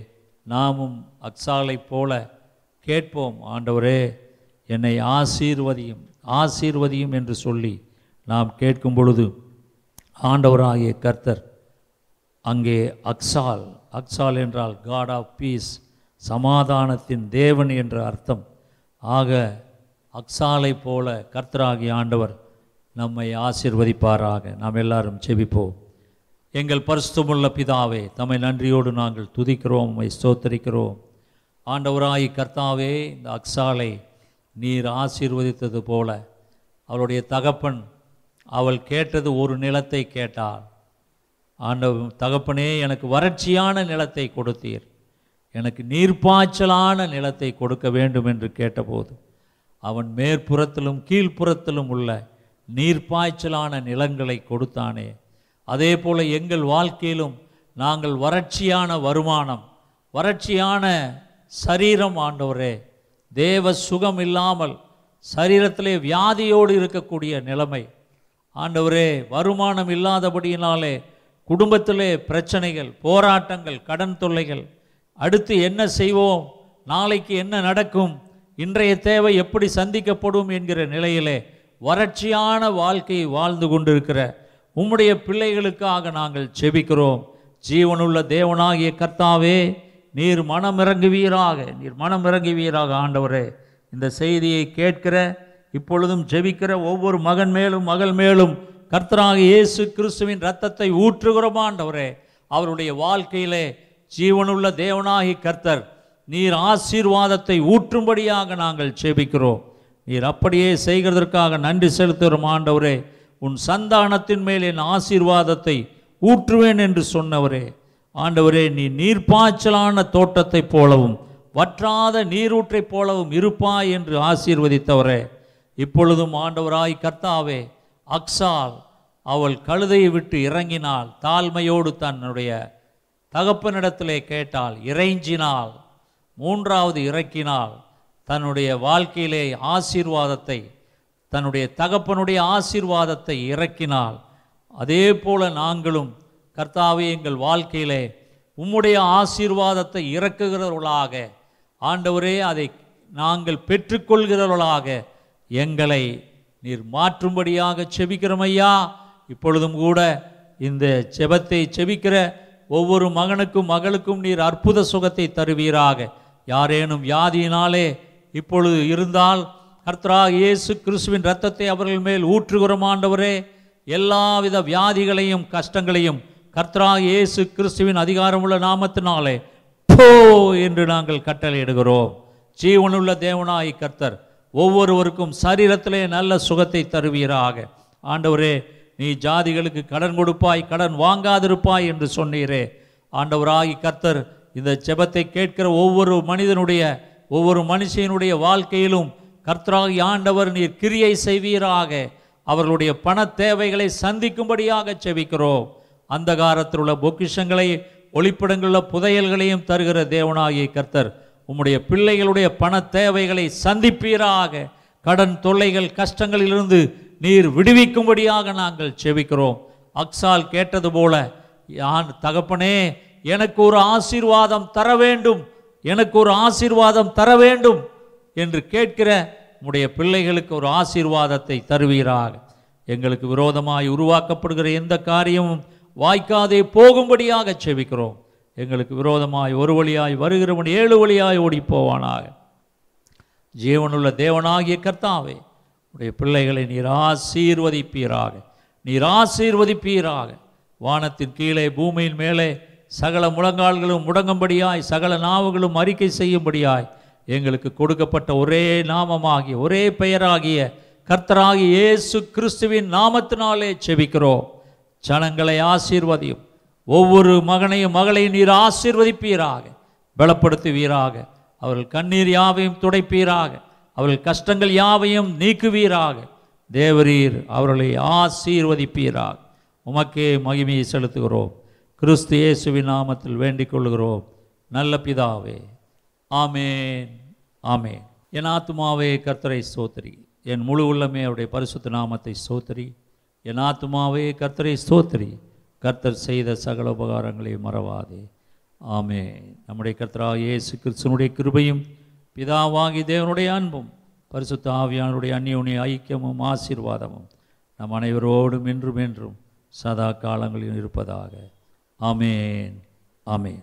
நாமும் அக்ஸாலைப் போல கேட்போம் ஆண்டவரே என்னை ஆசீர்வதியும் ஆசீர்வதியும் என்று சொல்லி நாம் கேட்கும் பொழுது ஆண்டவராகிய கர்த்தர் அங்கே அக்சால் அக்சால் என்றால் காட் ஆஃப் பீஸ் சமாதானத்தின் தேவன் என்ற அர்த்தம். ஆக அக்சாலை போல கர்த்தராகிய ஆண்டவர் நம்மை ஆசீர்வதிப்பாராக. நாம் எல்லாரும் செபிப்போம் எங்கள் பரிசுத்தமுள்ள பிதாவே தம்மை நன்றியோடு நாங்கள் துதிக்கிறோம் உம்மை ஸ்தோத்தரிக்கிறோம். ஆண்டவராய் கர்த்தாவே இந்த அக்ஸாலை நீர் ஆசீர்வதித்தது போல அவளுடைய தகப்பன் அவள் கேட்டது ஒரு நிலத்தை கேட்டாள். ஆண்ட தகப்பனே எனக்கு வறட்சியான நிலத்தை கொடுத்தீர். எனக்கு நீர்ப்பாய்ச்சலான நிலத்தை கொடுக்க வேண்டும் என்று கேட்டபோது அவன் மேற்புறத்திலும் கீழ்ப்புறத்திலும் உள்ள நீர்ப்பாய்ச்சலான நிலங்களை கொடுத்தானே. அதே போல் எங்கள் வாழ்க்கையிலும் நாங்கள் வறட்சியான வருமானம் வறட்சியான சரீரம் ஆண்டவரே தேவ சுகம் இல்லாமல் சரீரத்திலே வியாதியோடு இருக்கக்கூடிய நிலைமை. ஆண்டவரே வருமானம் இல்லாதபடியினாலே குடும்பத்திலே பிரச்சனைகள் போராட்டங்கள் கடன் தொல்லைகள் அடுத்து என்ன செய்வோம் நாளைக்கு என்ன நடக்கும் இன்றைய தேவை எப்படி சந்திக்கப்படும் என்கிற நிலையிலே வறட்சியான வாழ்க்கையை வாழ்ந்து கொண்டிருக்கிற உம்முடைய பிள்ளைகளுக்காக நாங்கள் செபிக்கிறோம். ஜீவனுள்ள தேவனாகிய கர்த்தாவே நீர் மனம் இறங்குவீராக நீர் மனம் இறங்குவீராக ஆண்டவரே. இந்த செய்தியை கேட்கிற இப்பொழுதும் ஜெபிக்கிற ஒவ்வொரு மகன் மேலும் மகள் மேலும் கர்த்தராக இயேசு கிறிஸ்துவின் ரத்தத்தை ஊற்றுகிறோம் ஆண்டவரே. அவருடைய வாழ்க்கையிலே ஜீவனுள்ள தேவனாகி கர்த்தர் நீர் ஆசீர்வாதத்தை ஊற்றும்படியாக நாங்கள் செபிக்கிறோம். நீர் அப்படியே செய்கிறதற்காக நன்றி செலுத்துகிறோம் ஆண்டவரே. உன் சந்தானத்தின் மேல் என் ஆசீர்வாதத்தை ஊற்றுவேன் என்று சொன்னவரே. ஆண்டவரே நீ நீர்ப்பாய்ச்சலான தோட்டத்தைப் போலவும் வற்றாத நீரூற்றைப் போலவும் இருப்பாய் என்று ஆசீர்வதித்தவரே. இப்பொழுதும் ஆண்டவராய் கர்த்தாவே அக்சால் அவள் கழுதையை விட்டு இறங்கினாள் தாழ்மையோடு தன்னுடைய தகப்பனிடத்திலே கேட்டால் இறைஞ்சினாள் மூன்றாவது இறக்கினால் தன்னுடைய வாழ்க்கையிலே ஆசீர்வாதத்தை தன்னுடைய தகப்பனுடைய ஆசீர்வாதத்தை இறக்கினால் அதே போல நாங்களும் கர்த்தாவே எங்கள் வாழ்க்கையிலே உம்முடைய ஆசீர்வாதத்தை இறக்குகிறவர்களாக ஆண்டவரே அதை நாங்கள் பெற்றுக்கொள்கிறவர்களாக எங்களை நீர் மாற்றும்படியாக செபிக்கிறமையா இப்பொழுதும் கூட இந்த செபத்தை செபிக்கிற ஒவ்வொரு மகனுக்கும் மகளுக்கும் நீர் அற்புத சுகத்தை தருவீராக. யாரேனும் வியாதியினாலே இப்பொழுது இருந்தால் கர்த்தராக இயேசு கிறிஸ்துவின் ரத்தத்தை அவர்கள் மேல் ஊற்றுகிறோம் ஆண்டவரே. எல்லாவித வியாதிகளையும் கஷ்டங்களையும் கர்த்தராக இயேசு கிறிஸ்துவின் அதிகாரமுள்ள நாமத்தினாலே போ என்று நாங்கள் கட்டளையிடுகிறோம். ஜீவனுள்ள தேவனாய் கர்த்தர் ஒவ்வொருவருக்கும் சரீரத்திலே நல்ல சுகத்தை தருவீராக. ஆண்டவரே நீ ஜாதிகளுக்கு கடன் கொடுப்பாய் கடன் வாங்காதிருப்பாய் என்று சொன்னீரே. ஆண்டவராகி கர்த்தர் இந்த ஜெபத்தை கேட்கிற ஒவ்வொரு மனிதனுடைய ஒவ்வொரு மனுஷனுடைய வாழ்க்கையிலும் கர்த்தராகி ஆண்டவர் நீர் கிரியை செய்வீராக. அவர்களுடைய பண தேவைகளை சந்திக்கும்படியாக அந்த காலத்தில் உள்ள பொக்கிஷங்களை ஒளிப்படங்களுள்ள புதையல்களையும் தருகிற தேவனாகிய கர்த்தர் உம்முடைய பிள்ளைகளுடைய பண தேவைகளை சந்திப்பீராக. கடன் தொல்லைகள் கஷ்டங்களிலிருந்து நீர் விடுவிக்கும்படியாக நாங்கள் செவிக்கிறோம் அக்ஸால் கேட்டது போல யான் தகப்பனே எனக்கு ஒரு ஆசீர்வாதம் தர வேண்டும். எனக்கு ஒரு ஆசீர்வாதம் தர வேண்டும். என்று கேட்கிற உம்முடைய பிள்ளைகளுக்கு ஒரு ஆசீர்வாதத்தை தருவீராக. எங்களுக்கு விரோதமாய் உருவாக்கப்படுகிற எந்த காரியமும் வாய்க்காதே போகும்படியாக செவிக்கிறோம் எங்களுக்கு விரோதமாய் ஒரு வழியாய் வருகிறவன் ஏழு வழியாய் ஓடிப்போவானாக. ஜீவனுள்ள தேவனாகிய கர்த்தாவே உடைய பிள்ளைகளை நீர் ஆசீர்வதிப்பீராக. நீர் ஆசீர்வதிப்பீராக. வானத்தின் கீழே பூமியின் மேலே சகல முழங்கால்களும் முடங்கும்படியாய் சகல நாவுகளும் அறிக்கை செய்யும்படியாய் எங்களுக்கு கொடுக்கப்பட்ட ஒரே நாமமாகிய ஒரே பெயராகிய கர்த்தராகிய இயேசு கிறிஸ்துவின் நாமத்தினாலே செபிக்கிறோம். ஜனங்களை ஆசீர்வதியும். ஒவ்வொரு மகனையும் மகளையும் நீர் ஆசீர்வதிப்பீராக. பலப்படுத்துவீராக. அவர்கள் கண்ணீர் யாவையும் துடைப்பீராக. அவர்கள் கஷ்டங்கள் யாவையும் நீக்குவீராக. தேவரீர் அவர்களை ஆசீர்வதிப்பீராக. உமக்கே மகிமையை செலுத்துகிறோம். கிறிஸ்து இயேசுவின் நாமத்தில் வேண்டிக் கொள்கிறோம் நல்ல பிதாவே. ஆமேன். ஆமேன். என் ஆத்மாவே கர்த்தரை ஸ்தோத்திரி. என் முழு உள்ளமே அவருடைய பரிசுத்த நாமத்தை ஸ்தோத்திரி. என் ஆத்மாவே கர்த்தரை ஸ்தோத்திரி. கர்த்தர் செய்த சகல உபகாரங்களை மறவாதே. ஆமே நம்முடைய கர்த்தரா இயேசு கிறிஸ்துவனுடைய கிருபையும் பிதாவாகி தேவனுடைய அன்பும் பரிசுத்த ஆவியானுடைய அந்நியுடைய ஐக்கியமும் ஆசீர்வாதமும் நம் அனைவரோடும் என்றும் என்றும் சதா காலங்களில் இருப்பதாக. ஆமேன். ஆமேன்.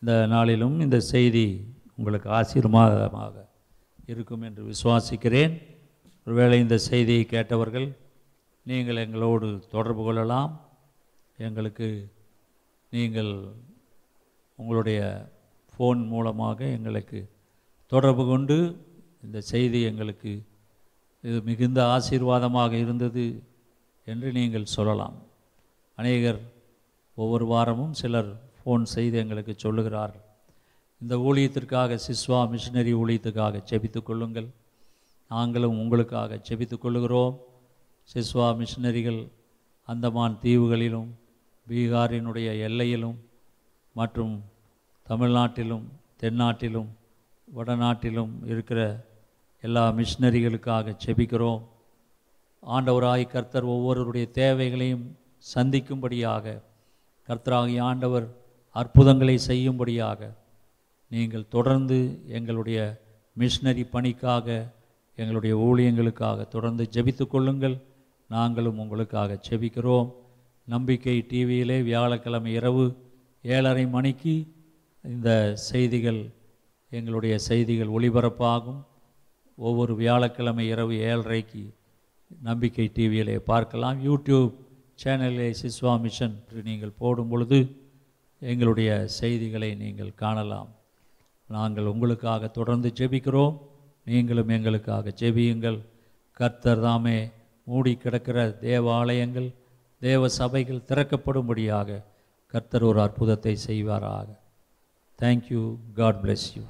இந்த நாளிலும் இந்த செய்தி உங்களுக்கு ஆசீர்வாதமாக இருக்கும் என்று விசுவாசிக்கிறேன். ஒருவேளை இந்த செய்தியை கேட்டவர்கள் நீங்கள் எங்களோடு தொடர்பு கொள்ளலாம். எங்களுக்கு நீங்கள் உங்களுடைய ஃபோன் மூலமாக எங்களுக்கு தொடர்பு கொண்டு இந்த செய்தி எங்களுக்கு இது மிகுந்த ஆசீர்வாதமாக இருந்தது என்று நீங்கள் சொல்லலாம். அநேகர் ஒவ்வொரு வாரமும் சிலர் ஃபோன் செய்து எங்களுக்கு சொல்லுகிறார்கள். இந்த ஊழியத்திற்காக சிஸ்வா மிஷினரி ஊழியத்துக்காக செபித்து கொள்ளுங்கள். நாங்களும் உங்களுக்காக செபித்து கொள்ளுகிறோம். சிஸ்வா மிஷினரிகள் அந்தமான் தீவுகளிலும் பீகாரினுடைய எல்லையிலும் மற்றும் தமிழ்நாட்டிலும் தென்னாட்டிலும் வடநாட்டிலும் இருக்கிற எல்லா மிஷினரிகளுக்காக செபிக்கிறோம் ஆண்டவராய் கர்த்தர் ஒவ்வொருவருடைய தேவைகளையும் சந்திக்கும்படியாக கர்த்தராகி ஆண்டவர் அற்புதங்களை செய்யும்படியாக நீங்கள் தொடர்ந்து எங்களுடைய மிஷினரி பணிக்காக எங்களுடைய ஊழியங்களுக்காக தொடர்ந்து ஜெபித்து கொள்ளுங்கள். நாங்களும் உங்களுக்காக ஜெபிக்கிறோம். நம்பிக்கை டிவியிலே வியாழக்கிழமை இரவு ஏழரை மணிக்கு இந்த செய்திகள் எங்களுடைய செய்திகள் ஒளிபரப்பாகும். ஒவ்வொரு வியாழக்கிழமை இரவு ஏழரைக்கு நம்பிக்கை டிவியிலே பார்க்கலாம். யூடியூப் சேனலிலே சிஸ்வா மிஷன் நீங்கள் போடும் பொழுது எங்களுடைய செய்திகளை நீங்கள் காணலாம். நாங்கள் உங்களுக்காக தொடர்ந்து ஜெபிக்கிறோம். நீங்களும் எங்களுக்காக ஜெபியுங்கள். கர்த்தர் தாமே மூடி கிடக்கிற தேவாலயங்கள் தேவ சபைகள் திறக்கப்படும்படியாக கர்த்தர் ஒரு அற்புதத்தை செய்வாராக. Thank you God bless you